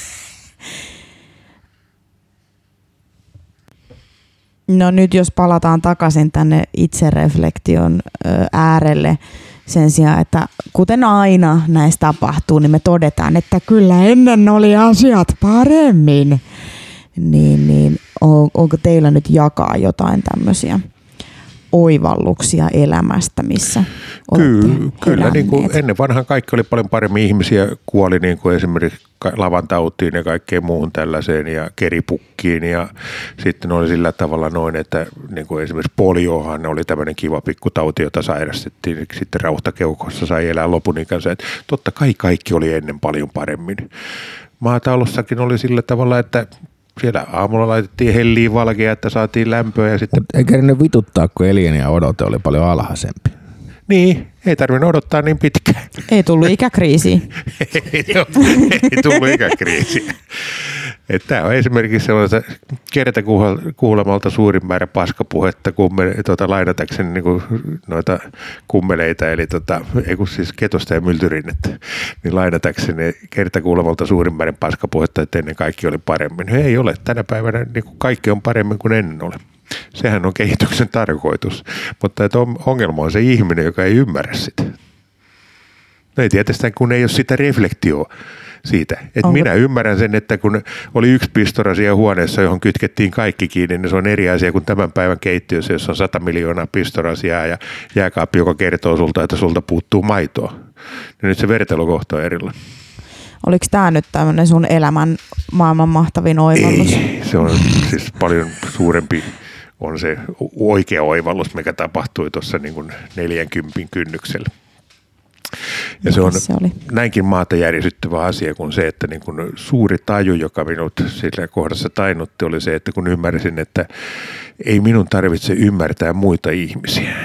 No nyt jos palataan takaisin tänne itsereflektion äärelle sen sijaan, että kuten aina näistä tapahtuu, niin me todetaan, että kyllä ennen oli asiat paremmin. Niin, niin on, onko teillä nyt jakaa jotain tämmöisiä oivalluksia elämästä, missä Ky- Kyllä, niin kuin ennen vanhan kaikki oli paljon paremmin. Ihmisiä kuoli niin kuin esimerkiksi lavantautiin ja kaikkeen muuhun tällaiseen ja keripukkiin ja sitten oli sillä tavalla noin, että niin kuin esimerkiksi poliohan oli tämmöinen kiva pikkutauti, jota sairastettiin. Sitten rauhtakeukossa sai elää lopun ikänsä. Että totta kai kaikki oli ennen paljon paremmin. Maataloussakin oli sillä tavalla, että siellä aamulla laitettiin helliin valkea, että saatiin lämpöä ja sitten... Mut eikä ne vituttaa, kun ja odote oli paljon alhaisempi. Niin, ei tarvinnut odottaa niin pitkään. Ei tullut ikäkriisi. ei, ei tullut ikäkriisi. Tämä on esimerkiksi sellaista kerta kuulemalta suurin määrä paskapuhetta kummele, tuota, lainatakseni niin kuin noita kummeleita, eli tota, ei kun siis ketosta ja myltyrinnettä, niin lainatakseni kerta kuulemalta suurin määrä paskapuhetta, että ennen kaikki oli paremmin. Ei ole. Tänä päivänä niin kuin kaikki on paremmin kuin ennen ole. Sehän on kehityksen tarkoitus. Mutta että ongelma on se ihminen, joka ei ymmärrä sitä. No ei tietysti, kun ei ole sitä reflektioa siitä. Että minä ymmärrän sen, että kun oli yksi pistorasia huoneessa, johon kytkettiin kaikki kiinni, niin se on eri asia kuin tämän päivän keittiössä, jossa on 100 miljoonaa pistorasiaa ja jääkaappi, joka kertoo sulta, että sulta puuttuu maitoa. Ja nyt se vertailukohta on erilainen. Oliko tämä nyt tämmöinen sun elämän maailman mahtavin oivallus? Ei, se on siis paljon suurempi on se oikea oivallus, mikä tapahtui tuossa niin kuin 40 kynnyksellä. Ja se on se oli? näinkin maata järisyttävä asia kuin se, että niin kuin suuri taju, joka minut sillä kohdassa tainutti, oli se, että kun ymmärsin, että ei minun tarvitse ymmärtää muita ihmisiä,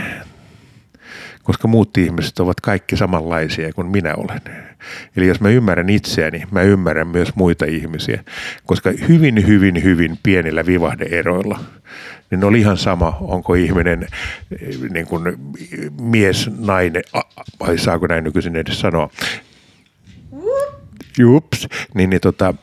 koska muut ihmiset ovat kaikki samanlaisia kuin minä olen. Eli jos mä ymmärrän itseäni, mä ymmärrän myös muita ihmisiä, koska hyvin, hyvin, hyvin pienillä vivahdeeroilla niin oli ihan sama, onko ihminen eh, niin kuin mies, nainen, vai saako näin nykyisin edes sanoa, jups, niin, niin tota,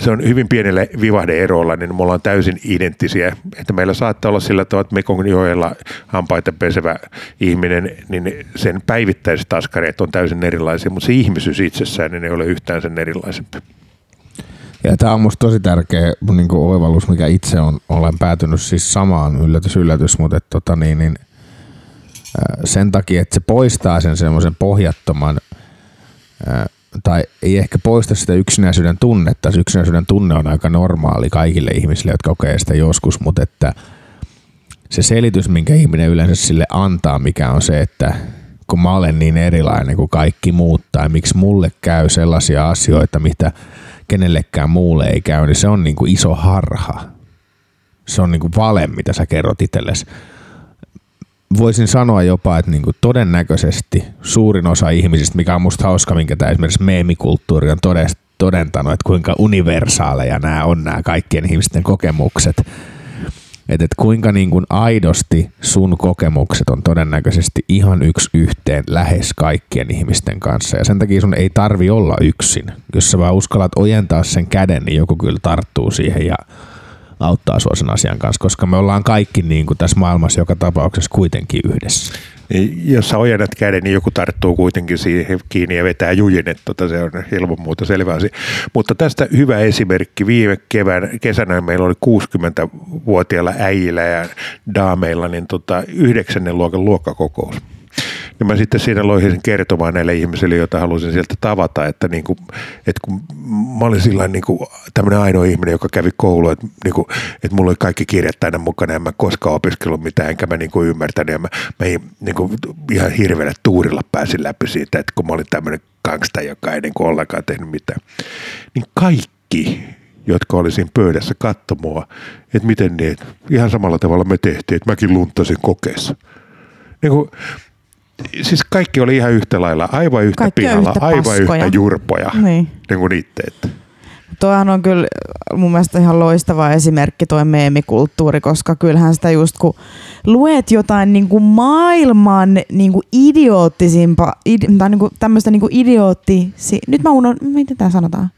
se on hyvin pienellä vivahdeerolla, niin me ollaan täysin identtisiä. Että meillä saattaa olla sillä tavalla, että Mekongjoella hampaita pesevä ihminen, niin sen päivittäiset askareet on täysin erilaisia, mutta se ihmisyys itsessään niin ei ole yhtään sen erilaisempi. Ja tämä on musta tosi tärkeä niin kuin oivallus, mikä itse on, olen päätynyt siis samaan yllätys, yllätys, mutta et, tota, niin, niin, sen takia, että se poistaa sen semmoisen pohjattoman tai ei ehkä poista sitä yksinäisyyden tunnetta. Se yksinäisyyden tunne on aika normaali kaikille ihmisille, jotka kokee sitä joskus, mutta että se selitys, minkä ihminen yleensä sille antaa, mikä on se, että kun mä olen niin erilainen kuin kaikki muut, tai miksi mulle käy sellaisia asioita, mitä kenellekään muulle ei käy, niin se on niin kuin iso harha. Se on niin kuin vale, mitä sä kerrot itsellesi. Voisin sanoa jopa, että niin kuin todennäköisesti suurin osa ihmisistä, mikä on musta hauska, minkä tämä esimerkiksi meemikulttuuri on todentanut, että kuinka universaaleja nämä on nämä kaikkien ihmisten kokemukset – että et kuinka niin kuin aidosti sun kokemukset on todennäköisesti ihan yksi yhteen lähes kaikkien ihmisten kanssa. Ja sen takia sun ei tarvi olla yksin. Jos sä vaan uskallat ojentaa sen käden, niin joku kyllä tarttuu siihen ja auttaa sua sen asian kanssa, koska me ollaan kaikki niin kuin tässä maailmassa joka tapauksessa kuitenkin yhdessä. Niin, jos sä ojennat käden, niin joku tarttuu kuitenkin siihen kiinni ja vetää jujin, että tota, se on ilman muuta selvä asia. Mutta tästä hyvä esimerkki. Viime kevään, kesänä meillä oli 60-vuotiailla äijillä ja daameilla niin tota, yhdeksännen luokan luokkakokous. Ja mä sitten siinä loihin kertomaan näille ihmisille, joita halusin sieltä tavata, että, niin kuin, että kun mä olin sillä niin tämmöinen ainoa ihminen, joka kävi koulua, että, niin kuin, että mulla oli kaikki kirjat aina mukana ja mä koskaan opiskellut mitään, enkä mä niin kuin ymmärtänyt. Ja mä, mä niin kuin, ihan hirveällä tuurilla pääsin läpi siitä, että kun mä olin tämmöinen gangsta, joka ei niin kuin ollenkaan tehnyt mitään. Niin kaikki jotka oli siinä pöydässä katsomaan, että miten niin, ihan samalla tavalla me tehtiin, että mäkin luntasin kokeessa. Niin kuin, siis kaikki oli ihan yhtä lailla, aivan yhtä kaikki pihalla, yhtä aivan yhtä jurpoja, niin, niin kuin itse. Että. Toihan on kyllä mun mielestä ihan loistava esimerkki tuo meemikulttuuri, koska kyllähän sitä just kun luet jotain niin kuin maailman niin kuin idioottisimpa, id, tai niin kuin tämmöistä niin kuin idiootti, nyt mä unon, miten tämä sanotaan?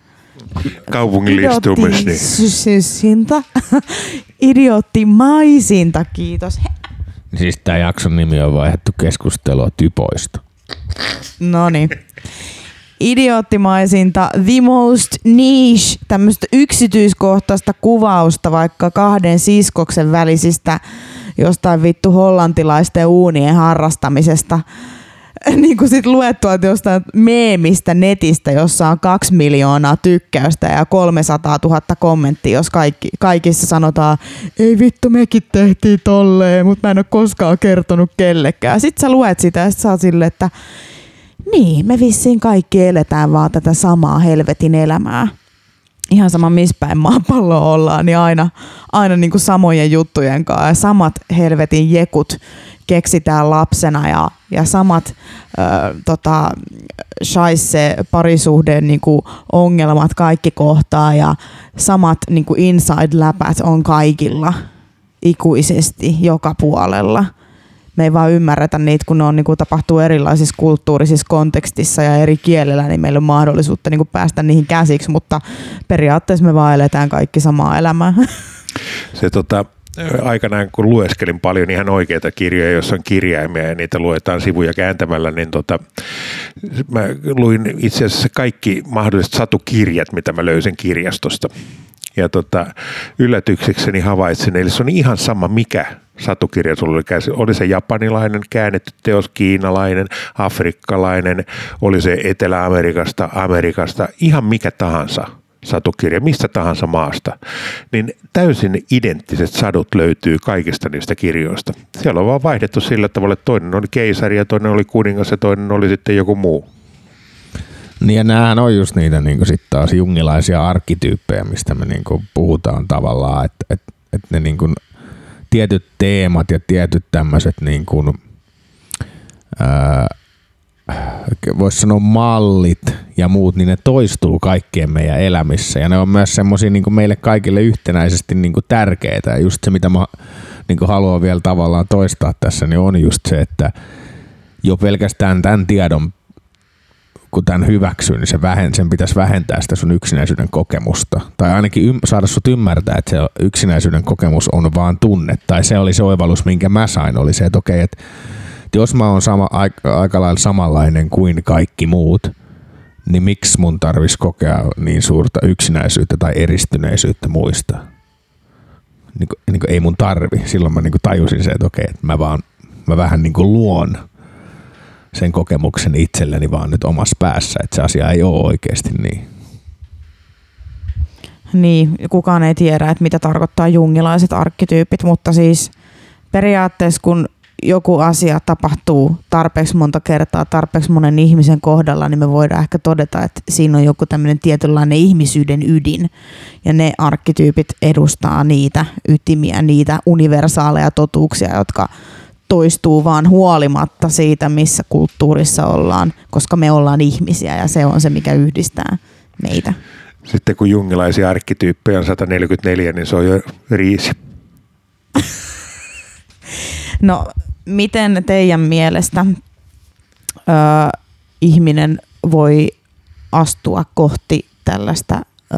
Kaupungillistumista. Idioottimaisinta, kiitos. Siis tämä jakson nimi on vaihdettu keskustelua typoista. No niin. Idioottimaisinta, the most niche, tämmöistä yksityiskohtaista kuvausta vaikka kahden siskoksen välisistä jostain vittu hollantilaisten uunien harrastamisesta niin kuin sit luettua jostain meemistä netistä, jossa on kaksi miljoonaa tykkäystä ja 300 000 kommenttia, jos kaikki, kaikissa sanotaan, ei vittu mekin tehtiin tolleen, mutta mä en ole koskaan kertonut kellekään. Sitten sä luet sitä ja sit sä sille, että niin, me vissiin kaikki eletään vaan tätä samaa helvetin elämää. Ihan sama missä päin maapalloa ollaan, niin aina, aina niin kuin samojen juttujen kanssa ja samat helvetin jekut keksitään lapsena ja, ja samat ö, tota, shaisse parisuhden niin kuin ongelmat kaikki kohtaa ja samat niin kuin inside-läpät on kaikilla ikuisesti joka puolella. Me ei vaan ymmärretä niitä, kun ne on, niin kuin, tapahtuu erilaisissa kulttuurisissa kontekstissa ja eri kielellä, niin meillä on mahdollisuutta niin kuin päästä niihin käsiksi, mutta periaatteessa me vaan eletään kaikki samaa elämää. Se tota, aikanaan, kun lueskelin paljon ihan oikeita kirjoja, joissa on kirjaimia ja niitä luetaan sivuja kääntämällä, niin tota, mä luin itse asiassa kaikki mahdolliset satukirjat, mitä mä löysin kirjastosta. Ja tota, yllätyksekseni havaitsin, eli se on ihan sama mikä satukirja sulla oli käsi. Oli se japanilainen, käännetty teos, kiinalainen, afrikkalainen, oli se Etelä-Amerikasta, Amerikasta, ihan mikä tahansa satukirja, mistä tahansa maasta, niin täysin identtiset sadut löytyy kaikista niistä kirjoista. Siellä on vaan vaihdettu sillä tavalla, että toinen oli keisari ja toinen oli kuningas ja toinen oli sitten joku muu. Niin ja näähän on just niitä niin sit taas jungilaisia arkkityyppejä, mistä me niin puhutaan tavallaan, että et, et ne niin tietyt teemat ja tietyt tämmöiset niin voisi sanoa mallit ja muut, niin ne toistuu kaikkien meidän elämissä. Ja ne on myös semmoisia niin meille kaikille yhtenäisesti niin kuin tärkeitä. Ja just se, mitä mä niin kuin haluan vielä tavallaan toistaa tässä, niin on just se, että jo pelkästään tämän tiedon kun tämän hyväksyy, niin se vähen, sen pitäisi vähentää sitä sun yksinäisyyden kokemusta. Tai ainakin ym, saada sut ymmärtää, että se yksinäisyyden kokemus on vaan tunne. Tai se oli se oivallus, minkä mä sain, oli se, että okei, että jos mä oon sama, aika, aika lailla samanlainen kuin kaikki muut, niin miksi mun tarvis kokea niin suurta yksinäisyyttä tai eristyneisyyttä muista? Niin kuin, niin kuin ei mun tarvi. Silloin mä niin kuin tajusin se, että okei, että mä vaan mä vähän niin kuin luon sen kokemuksen itselleni vaan nyt omassa päässä, että se asia ei ole oikeasti niin. Niin, kukaan ei tiedä, että mitä tarkoittaa jungilaiset arkkityypit, mutta siis periaatteessa kun joku asia tapahtuu tarpeeksi monta kertaa, tarpeeksi monen ihmisen kohdalla, niin me voidaan ehkä todeta, että siinä on joku tämmöinen tietynlainen ihmisyyden ydin. Ja ne arkkityypit edustaa niitä ytimiä, niitä universaaleja totuuksia, jotka toistuu vaan huolimatta siitä, missä kulttuurissa ollaan, koska me ollaan ihmisiä ja se on se, mikä yhdistää meitä. Sitten kun jungilaisia arkkityyppejä on 144, niin se on jo riisi. no, miten teidän mielestä ö, ihminen voi astua kohti tällaista ö,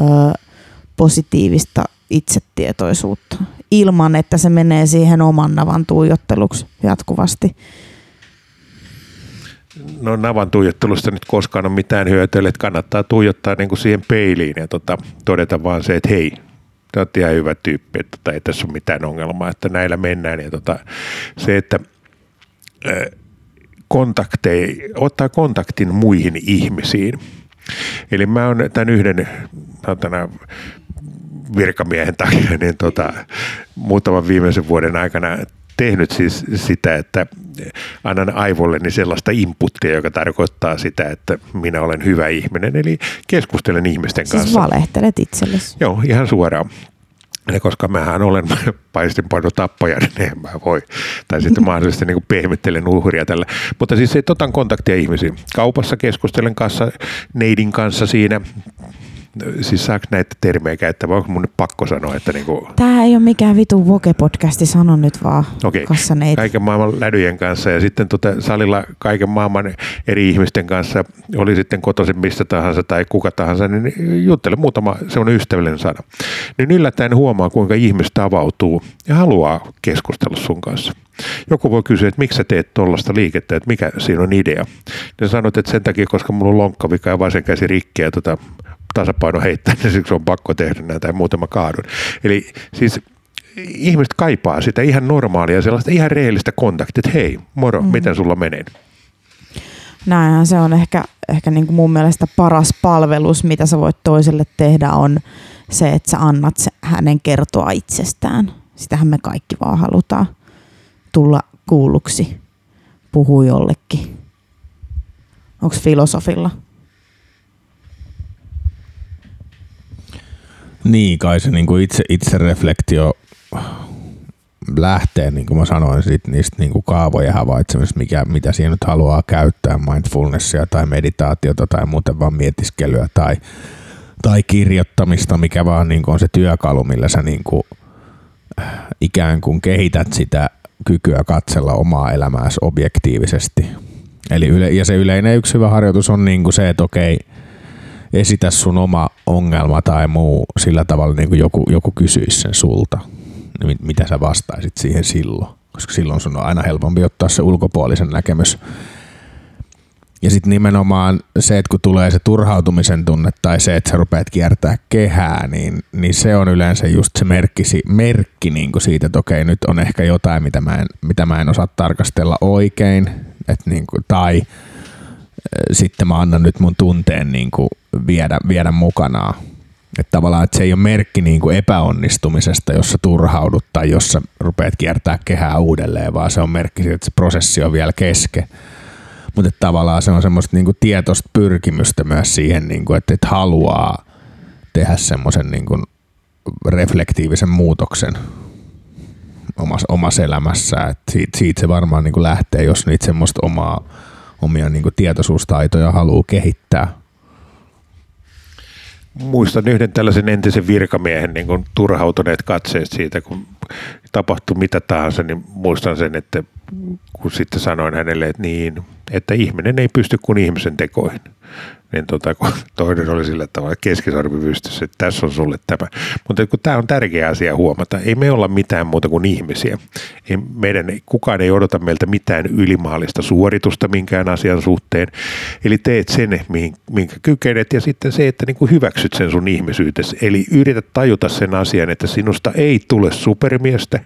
positiivista itsetietoisuutta ilman, että se menee siihen oman navan tuijotteluksi jatkuvasti? No navan tuijottelusta nyt koskaan on mitään hyötyä, että kannattaa tuijottaa niin kuin siihen peiliin ja tota, todeta vaan se, että hei, te olette ihan hyvä tyyppi, että tota, ei tässä ole mitään ongelmaa, että näillä mennään. Ja tota, se, että kontaktei, ottaa kontaktin muihin ihmisiin. Eli mä oon tämän yhden tänä virkamiehen takia niin tota, muutaman viimeisen vuoden aikana tehnyt siis sitä, että annan aivolleni sellaista inputtia, joka tarkoittaa sitä, että minä olen hyvä ihminen. Eli keskustelen ihmisten siis kanssa. Siis valehtelet itsellesi. Joo, ihan suoraan. Ja koska mähän olen paistinpano tappaja, niin en mä voi. Tai sitten mahdollisesti niin pehmittelen uhria tällä. Mutta siis otan kontaktia ihmisiin. Kaupassa keskustelen kanssa, neidin kanssa siinä siis saako näitä termejä käyttää, vai onko mun nyt pakko sanoa, että niinku... Tämä ei ole mikään vitu Voke-podcasti, sano nyt vaan Okei, okay. kaiken maailman lädyjen kanssa ja sitten tota salilla kaiken maailman eri ihmisten kanssa, oli sitten kotoisin mistä tahansa tai kuka tahansa, niin juttele muutama semmoinen ystävällinen sana. Niin yllättäen huomaa, kuinka ihmistä avautuu ja haluaa keskustella sun kanssa. Joku voi kysyä, että miksi sä teet tuollaista liikettä, että mikä siinä on idea. Ja sanot, että sen takia, koska mulla on lonkkavika ja vasen käsi rikki ja tota, tasapaino heittää, niin siksi on pakko tehdä näin tai muutama kaadun. Eli siis ihmiset kaipaa sitä ihan normaalia, sellaista ihan rehellistä kontaktia, että hei, moro, mm. miten sulla menee? Näinhän se on ehkä, ehkä niin kuin mun mielestä paras palvelus, mitä sä voit toiselle tehdä, on se, että sä annat se, hänen kertoa itsestään. Sitähän me kaikki vaan halutaan tulla kuulluksi, puhua jollekin. Onko filosofilla? Niin, kai se niin kuin itse, itse reflektio lähtee, niin kuin mä sanoin, sit niistä niin kuin kaavojen havaitsemisesta, mikä, mitä siinä nyt haluaa käyttää, mindfulnessia tai meditaatiota tai muuten vaan mietiskelyä tai, tai kirjoittamista, mikä vaan niin kuin on se työkalu, millä sä niin kuin, ikään kuin kehität sitä kykyä katsella omaa elämääsi objektiivisesti. Eli yle, ja se yleinen yksi hyvä harjoitus on niin kuin se, että okei, esitä sun oma ongelma tai muu sillä tavalla, niin kuin joku, joku kysyisi sen sulta. Niin mitä sä vastaisit siihen silloin? Koska silloin sun on aina helpompi ottaa se ulkopuolisen näkemys Ja sitten nimenomaan se, että kun tulee se turhautumisen tunne tai se, että sä rupeat kiertää kehää, niin, niin se on yleensä just se merkki, merkki niin kuin siitä, että okei, nyt on ehkä jotain, mitä mä en, mitä mä en osaa tarkastella oikein. Et niin kuin, tai sitten mä annan nyt mun tunteen niin kuin viedä, viedä mukanaan. Että tavallaan että se ei ole merkki niin kuin epäonnistumisesta, jossa turhaudut tai jossa rupeat kiertää kehää uudelleen, vaan se on merkki siitä, että se prosessi on vielä kesken. Mutta tavallaan se on semmoista niin kuin tietoista pyrkimystä myös siihen, niin kuin, että, että haluaa tehdä semmoisen niin kuin reflektiivisen muutoksen omassa, omassa elämässä. Et siitä, siitä se varmaan niin kuin lähtee, jos niitä semmoista omaa, omia niin kuin tietoisuustaitoja haluaa kehittää – muistan yhden tällaisen entisen virkamiehen niin kuin turhautuneet katseet siitä, kun tapahtui mitä tahansa, niin muistan sen, että kun sitten sanoin hänelle, että niin, että ihminen ei pysty kuin ihmisen tekoihin niin tota, kun toinen oli sillä tavalla keskisormi pystyssä, että tässä on sulle tämä. Mutta kun tämä on tärkeä asia huomata, ei me olla mitään muuta kuin ihmisiä. Ei, meidän, kukaan ei odota meiltä mitään ylimaallista suoritusta minkään asian suhteen. Eli teet sen, minkä kykenet ja sitten se, että niin kuin hyväksyt sen sun ihmisyytesi. Eli yrität tajuta sen asian, että sinusta ei tule supermiestä,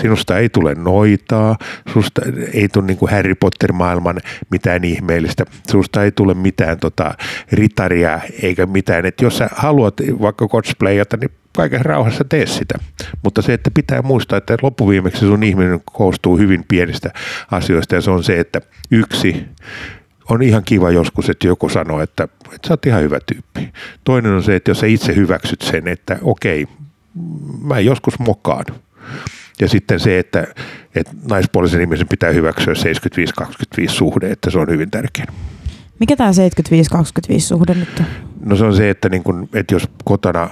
sinusta ei tule noitaa, sinusta ei tule niin kuin Harry Potter-maailman mitään ihmeellistä, sinusta ei tule mitään tota, ritaria eikä mitään. Että jos sä haluat vaikka cosplayata, niin kaiken rauhassa tee sitä. Mutta se, että pitää muistaa, että loppuviimeksi sun ihminen koostuu hyvin pienistä asioista ja se on se, että yksi on ihan kiva joskus, että joku sanoo, että, että sä oot ihan hyvä tyyppi. Toinen on se, että jos sä itse hyväksyt sen, että okei, mä joskus mokaan. Ja sitten se, että, että naispuolisen ihmisen pitää hyväksyä 75-25 suhde, että se on hyvin tärkeää. Mikä tämä 75-25 suhde nyt on? No se on se, että, niin kun, että jos kotona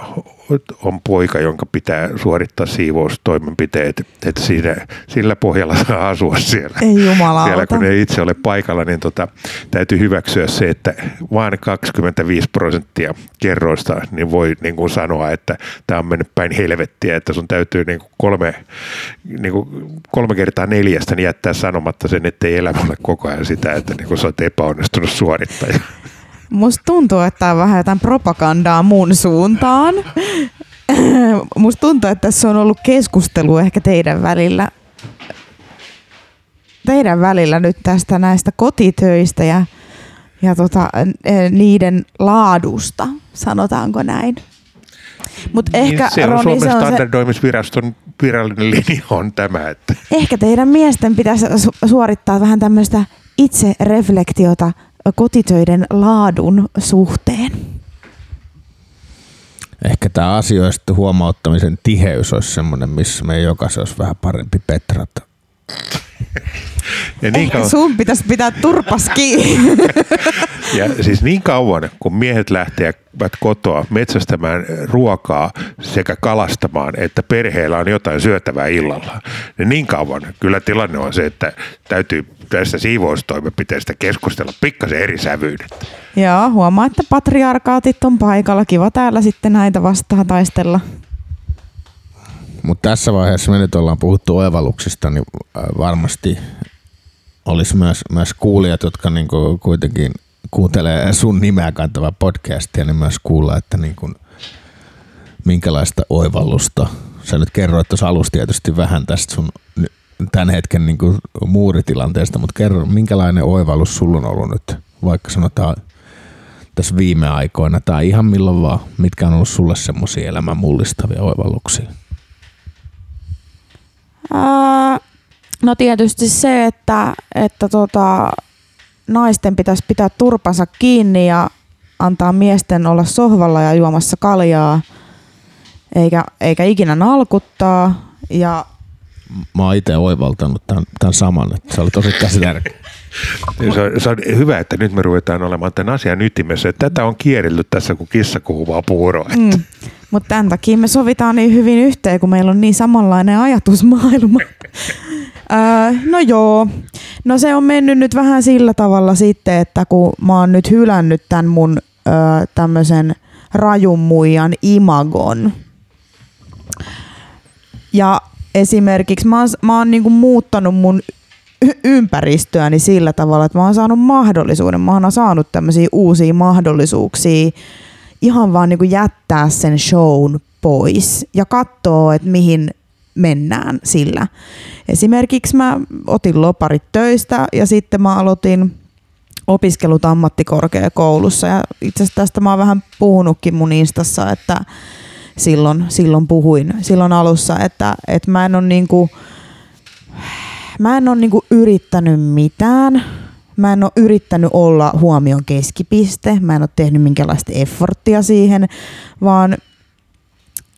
on poika, jonka pitää suorittaa siivoustoimenpiteet, että siinä, sillä pohjalla saa asua siellä. Ei jumalauta. Siellä kun ei itse ole paikalla, niin tota, täytyy hyväksyä se, että vain 25 prosenttia kerroista niin voi niin kuin sanoa, että tämä on mennyt päin helvettiä, että sun täytyy niin kuin kolme, niin kuin kolme kertaa neljästä niin jättää sanomatta sen, ettei elämä ole koko ajan sitä, että niin kuin sä oot epäonnistunut suorittaja. Musta tuntuu, että on vähän jotain propagandaa mun suuntaan. Musta tuntuu, että tässä on ollut keskustelu ehkä teidän välillä teidän välillä nyt tästä näistä kotitöistä ja, ja tota, niiden laadusta, sanotaanko näin. Mut niin, ehkä, se on Roni, Suomen se on standardoimisviraston virallinen linja on tämä. Että. Ehkä teidän miesten pitäisi suorittaa vähän tämmöistä itse-reflektiota kotitöiden laadun suhteen? Ehkä tämä asioista huomauttamisen tiheys olisi semmoinen, missä me jokaisen olisi vähän parempi petrata. Ja niin kauan... Sun pitäisi pitää turpas kiinni. Ja siis niin kauan, kun miehet lähtevät kotoa metsästämään ruokaa sekä kalastamaan, että perheellä on jotain syötävää illalla, niin niin kauan kyllä tilanne on se, että täytyy tästä siivoustoimenpiteestä keskustella pikkasen eri sävyyn. Joo, huomaa, että patriarkaatit on paikalla. Kiva täällä sitten näitä vastaan taistella. Mutta tässä vaiheessa me nyt ollaan puhuttu oivalluksista, niin äh, varmasti olisi myös, myös kuulijat, jotka niinku kuitenkin kuuntelee sun nimeä kantavaa podcastia, niin myös kuulla, että niinku, minkälaista oivallusta. Sä nyt kerroit tuossa alussa tietysti vähän tästä sun tämän hetken niin kuin muuritilanteesta, mutta kerro, minkälainen oivallus sulla on ollut nyt, vaikka sanotaan tässä viime aikoina tai ihan milloin vaan, mitkä on ollut sulle semmoisia elämän mullistavia oivalluksia? No tietysti se, että, että tota, naisten pitäisi pitää turpansa kiinni ja antaa miesten olla sohvalla ja juomassa kaljaa, eikä, eikä ikinä nalkuttaa. Ja mä oon itse oivaltanut tämän, tämän saman, että se oli tosi käsitärkeä. Se, on, se on hyvä, että nyt me ruvetaan olemaan tämän asian ytimessä. Tätä on kierrellyt tässä, kun kissa kuhuvaa puuroa. Mm. Mutta tämän takia me sovitaan niin hyvin yhteen, kun meillä on niin samanlainen ajatusmaailma. öö, no joo, no se on mennyt nyt vähän sillä tavalla sitten, että kun mä oon nyt hylännyt tämän mun öö, tämmöisen rajun muijan imagon. Ja esimerkiksi mä oon, mä oon niinku muuttanut mun ympäristöäni sillä tavalla, että mä oon saanut mahdollisuuden, mä oon saanut tämmöisiä uusia mahdollisuuksia ihan vaan niin kuin jättää sen shown pois ja katsoa, että mihin mennään sillä. Esimerkiksi mä otin loparit töistä ja sitten mä aloitin opiskelut ammattikorkeakoulussa ja itse asiassa tästä mä oon vähän puhunutkin mun instassa, että silloin, silloin puhuin silloin alussa, että, että mä en ole niinku, mä en ole niinku yrittänyt mitään. Mä en ole yrittänyt olla huomion keskipiste. Mä en ole tehnyt minkäänlaista efforttia siihen, vaan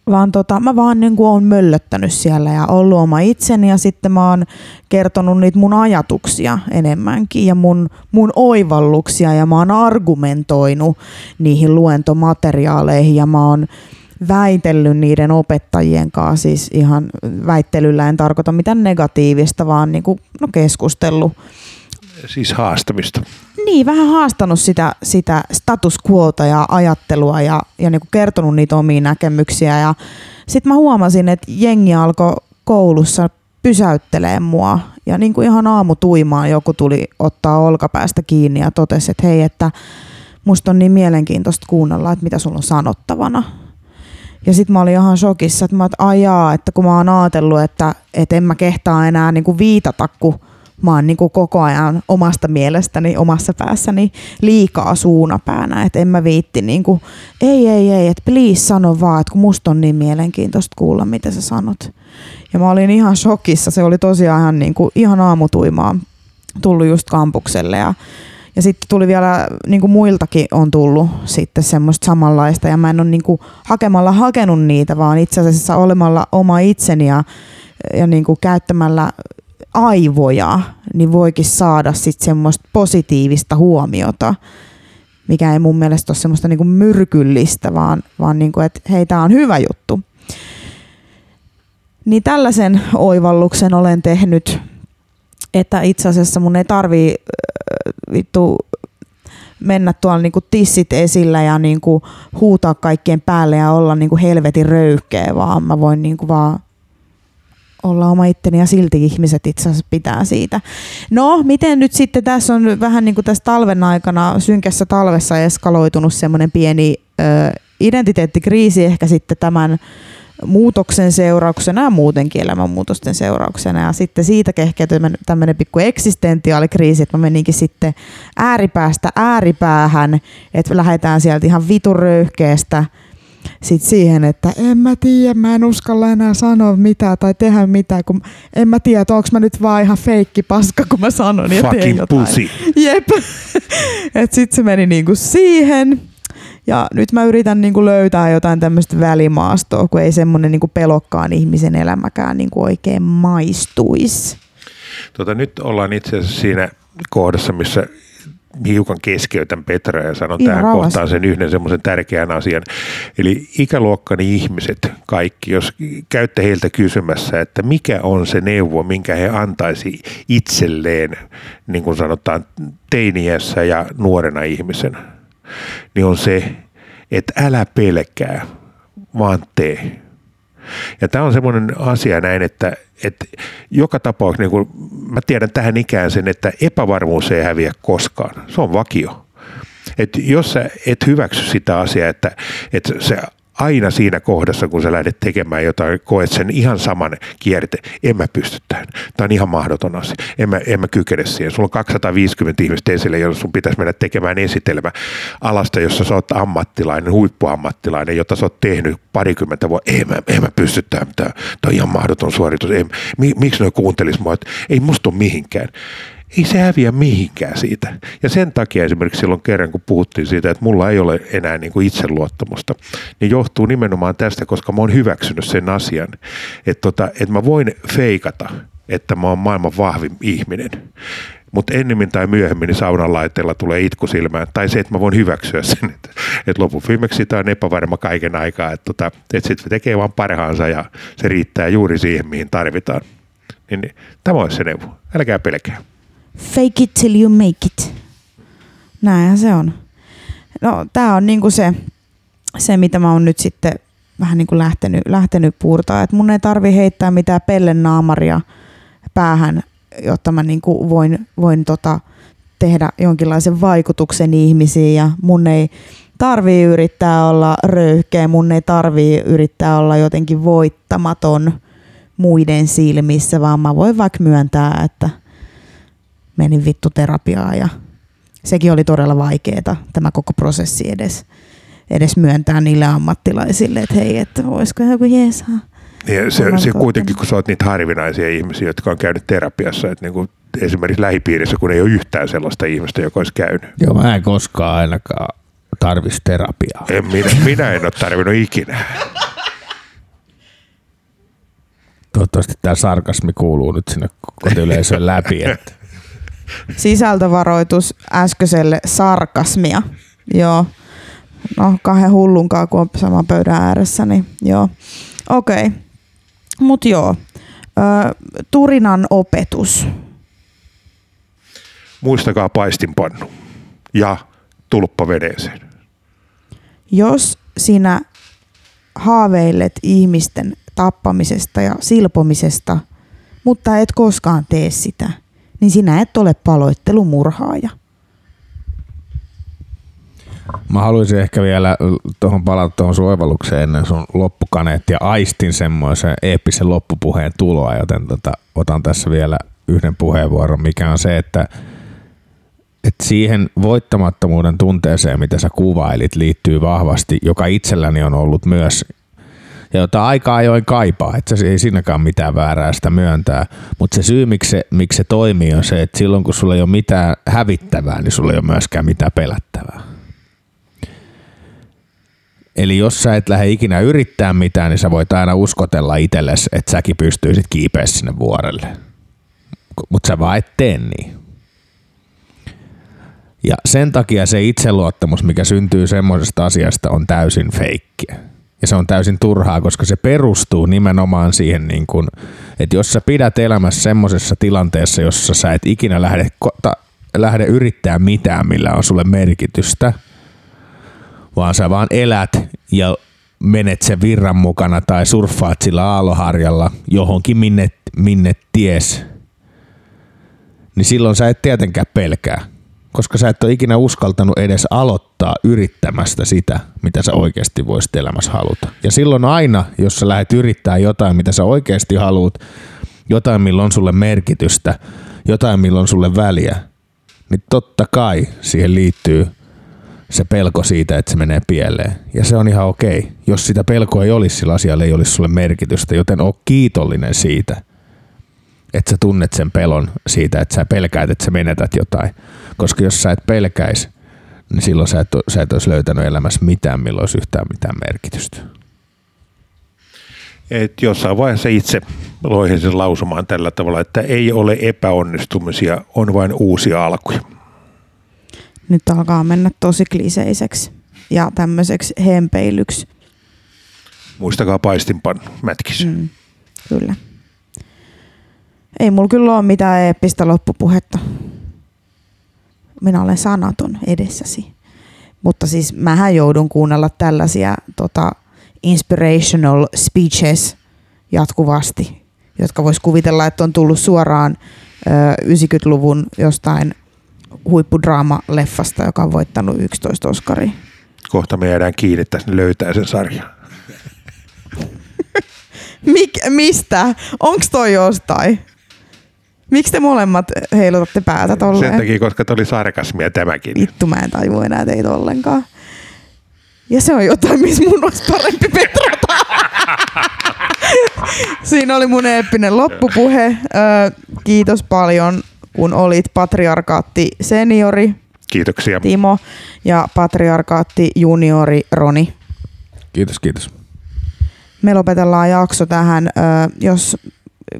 vaan tota, mä vaan niin kuin oon möllöttänyt siellä ja ollut oma itseni ja sitten mä oon kertonut niitä mun ajatuksia enemmänkin ja mun, mun oivalluksia ja mä oon argumentoinut niihin luentomateriaaleihin ja mä oon väitellyt niiden opettajien kanssa, siis ihan väittelyllä en tarkoita mitään negatiivista, vaan niin kuin, no keskustellut. Siis haastamista. Niin, vähän haastanut sitä, sitä status quota ja ajattelua ja, ja niin kuin kertonut niitä omia näkemyksiä. Ja sitten mä huomasin, että jengi alkoi koulussa pysäyttelee mua. Ja niin kuin ihan aamutuimaan joku tuli ottaa olkapäästä kiinni ja totesi, että hei, että musta on niin mielenkiintoista kuunnella, että mitä sulla on sanottavana. Ja sitten mä olin ihan shokissa, että mä että ajaa, että kun mä oon ajatellut, että, että en mä kehtaa enää niin kuin viitata, kun mä oon niin kuin koko ajan omasta mielestäni, omassa päässäni liikaa suunapäänä, että en mä viitti niin kuin, ei, ei, ei, että please sano vaan, että kun musta on niin mielenkiintoista kuulla, mitä sä sanot. Ja mä olin ihan shokissa, se oli tosiaan ihan, niin kuin, ihan aamutuimaa tullut just kampukselle ja ja sitten tuli vielä, niin kuin muiltakin on tullut sitten semmoista samanlaista ja mä en ole niin kuin hakemalla hakenut niitä, vaan itse asiassa olemalla oma itseni ja, ja niin kuin käyttämällä aivoja, niin voikin saada sitten semmoista positiivista huomiota, mikä ei mun mielestä ole semmoista niin kuin myrkyllistä, vaan, vaan niin kuin, että hei, tämä on hyvä juttu. Niin tällaisen oivalluksen olen tehnyt, että itse asiassa mun ei tarvii vittu mennä tuolla niinku tissit esillä ja niinku huutaa kaikkien päälle ja olla niinku helvetin röyhkeä, vaan mä voin niinku vaan olla oma itteni ja silti ihmiset itse asiassa pitää siitä. No, miten nyt sitten tässä on vähän niin kuin tässä talven aikana, synkässä talvessa eskaloitunut semmoinen pieni ö, identiteettikriisi ehkä sitten tämän muutoksen seurauksena ja muutenkin elämänmuutosten seurauksena. Ja sitten siitä kehkeytyi tämmöinen pikku eksistentiaalikriisi, että mä meninkin sitten ääripäästä ääripäähän, että lähdetään sieltä ihan vitun röyhkeästä sit siihen, että en mä tiedä, mä en uskalla enää sanoa mitään tai tehdä mitään, kun en mä tiedä, onko mä nyt vaan ihan feikki paska, kun mä sanon ja teen jotain. Pussy. Jep. Et sit se meni niinku siihen. Ja nyt mä yritän niinku löytää jotain tämmöistä välimaastoa, kun ei semmoinen niinku pelokkaan ihmisen elämäkään niinku oikein maistuisi. Tota, nyt ollaan itse asiassa siinä kohdassa, missä hiukan keskeytän Petra ja sanon Ihan tähän rauhassa. kohtaan sen yhden semmoisen tärkeän asian. Eli ikäluokkani ihmiset, kaikki, jos käytte heiltä kysymässä, että mikä on se neuvo, minkä he antaisi itselleen, niin kuin sanotaan, teiniässä ja nuorena ihmisenä, niin on se, että älä pelkää, vaan tee. Ja tämä on semmoinen asia näin, että, että joka tapauksessa, niin kuin mä tiedän tähän ikään sen, että epävarmuus ei häviä koskaan. Se on vakio. Et jos sä et hyväksy sitä asiaa, että, että se aina siinä kohdassa, kun sä lähdet tekemään jotain, koet sen ihan saman kierte. En mä pysty tähän. Tämä on ihan mahdoton asia. En mä, en mä kykene siihen. Sulla on 250 ihmistä esille, joilla sun pitäisi mennä tekemään esitelmä alasta, jossa sä oot ammattilainen, huippuammattilainen, jota sä oot tehnyt parikymmentä vuotta. En mä, en mä pysty tähän. Tämä on ihan mahdoton suoritus. Mi, miksi ne kuuntelis mua? Ei musta ole mihinkään ei se häviä mihinkään siitä. Ja sen takia esimerkiksi silloin kerran, kun puhuttiin siitä, että mulla ei ole enää niin kuin itseluottamusta, niin johtuu nimenomaan tästä, koska mä oon hyväksynyt sen asian, että, tota, että mä voin feikata, että mä oon maailman vahvin ihminen. Mutta ennemmin tai myöhemmin niin saunan laitteella tulee itku silmään. Tai se, että mä voin hyväksyä sen, että, että lopun viimeksi sitä on epävarma kaiken aikaa. Että, tota, että sitten tekee vaan parhaansa ja se riittää juuri siihen, mihin tarvitaan. Niin, niin, tämä on se neuvo. Älkää pelkää. Fake it till you make it. Näinhän se on. No, tää on niinku se, se, mitä mä oon nyt sitten vähän niinku lähtenyt, lähtenyt puurtaa. Et mun ei tarvi heittää mitään pellennaamaria päähän jotta mä niin kuin voin, voin tota, tehdä jonkinlaisen vaikutuksen ihmisiin ja mun ei tarvii yrittää olla röyhkeä, mun ei tarvii yrittää olla jotenkin voittamaton muiden silmissä, vaan mä voin vaikka myöntää, että menin vittu terapiaa ja sekin oli todella vaikeaa tämä koko prosessi edes, edes myöntää niille ammattilaisille, että hei, että voisiko joku jeesaa. Niin, se, se kuitenkin, kun sä oot niitä harvinaisia ihmisiä, jotka on käynyt terapiassa, että niin kuin esimerkiksi lähipiirissä, kun ei ole yhtään sellaista ihmistä, joka olisi käynyt. Joo, mä en koskaan ainakaan tarvitsisi terapiaa. En, minä, minä en ole tarvinnut ikinä. Toivottavasti tämä sarkasmi kuuluu nyt sinne kotiyleisön läpi. Että. Sisältövaroitus äskeiselle sarkasmia. Joo. No kahden hullunkaan, kun on saman pöydän ääressä, niin joo. Okei. Okay. Mut joo. Ö, Turinan opetus. Muistakaa paistinpannu ja tulppa veneeseen. Jos sinä haaveilet ihmisten tappamisesta ja silpomisesta, mutta et koskaan tee sitä, niin sinä et ole paloittelumurhaaja. Mä haluaisin ehkä vielä tuohon palata tuohon suovalukseen ennen sun loppukaneetti ja aistin semmoisen eeppisen loppupuheen tuloa, joten tota, otan tässä vielä yhden puheenvuoron, mikä on se, että että siihen voittamattomuuden tunteeseen, mitä sä kuvailit, liittyy vahvasti, joka itselläni on ollut myös ja jota aika ajoin kaipaa, että se ei siinäkään mitään väärää sitä myöntää. Mutta se syy, miksi se, miksi se toimii, on se, että silloin kun sulla ei ole mitään hävittävää, niin sulla ei ole myöskään mitään pelättävää. Eli jos sä et lähde ikinä yrittää mitään, niin sä voit aina uskotella itsellesi, että säkin pystyisit kiipeä sinne vuorelle. Mutta sä vaan et tee niin. Ja sen takia se itseluottamus, mikä syntyy semmoisesta asiasta, on täysin feikkiä. Ja se on täysin turhaa, koska se perustuu nimenomaan siihen, niin kun, että jos sä pidät elämässä semmoisessa tilanteessa, jossa sä et ikinä lähde, ta, lähde yrittää mitään, millä on sulle merkitystä, vaan sä vaan elät ja menet sen virran mukana tai surffaat sillä aaloharjalla johonkin minne, minne ties, niin silloin sä et tietenkään pelkää koska sä et ole ikinä uskaltanut edes aloittaa yrittämästä sitä, mitä sä oikeasti voisit elämässä haluta. Ja silloin aina, jos sä lähdet yrittää jotain, mitä sä oikeasti haluat, jotain, milloin on sulle merkitystä, jotain, milloin on sulle väliä, niin totta kai siihen liittyy se pelko siitä, että se menee pieleen. Ja se on ihan okei. Jos sitä pelkoa ei olisi, sillä asialla ei olisi sulle merkitystä, joten oo kiitollinen siitä, että sä tunnet sen pelon siitä, että sä pelkäät, että sä menetät jotain. Koska jos sä et pelkäisi, niin silloin sä et, sä et olisi löytänyt elämässä mitään, milloin olisi yhtään mitään merkitystä. Et jossain vaiheessa itse loihin sen lausumaan tällä tavalla, että ei ole epäonnistumisia, on vain uusia alkuja. Nyt alkaa mennä tosi kliseiseksi ja tämmöiseksi hempeilyksi. Muistakaa paistinpan mätkis. Mm, kyllä. Ei mulla kyllä ole mitään eeppistä loppupuhetta minä olen sanaton edessäsi. Mutta siis mähän joudun kuunnella tällaisia tota, inspirational speeches jatkuvasti, jotka vois kuvitella, että on tullut suoraan ö, 90-luvun jostain huippudraama-leffasta, joka on voittanut 11 Oscaria. Kohta me jäädään kiinni, että ne löytää sen sarjan. Mik, mistä? Onks toi jostain? Miksi te molemmat heilutatte päätä tolleen? Sen takia, koska oli sarkasmia tämäkin. Vittu, mä en taju enää teitä ollenkaan. Ja se on jotain, missä mun olisi parempi petrata. Siinä oli mun eeppinen loppupuhe. kiitos paljon, kun olit patriarkaatti seniori. Kiitoksia. Timo ja patriarkaatti juniori Roni. Kiitos, kiitos. Me lopetellaan jakso tähän. Jos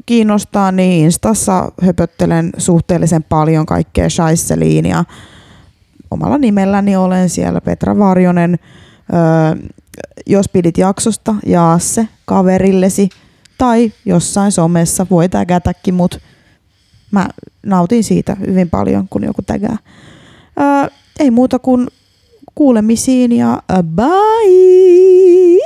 kiinnostaa, niin Instassa höpöttelen suhteellisen paljon kaikkea Scheisseliin ja omalla nimelläni olen siellä Petra Varjonen. Öö, jos pidit jaksosta, jaa se kaverillesi tai jossain somessa, voi tägätäkin, mutta mä nautin siitä hyvin paljon, kun joku tägää. Öö, ei muuta kuin kuulemisiin ja bye!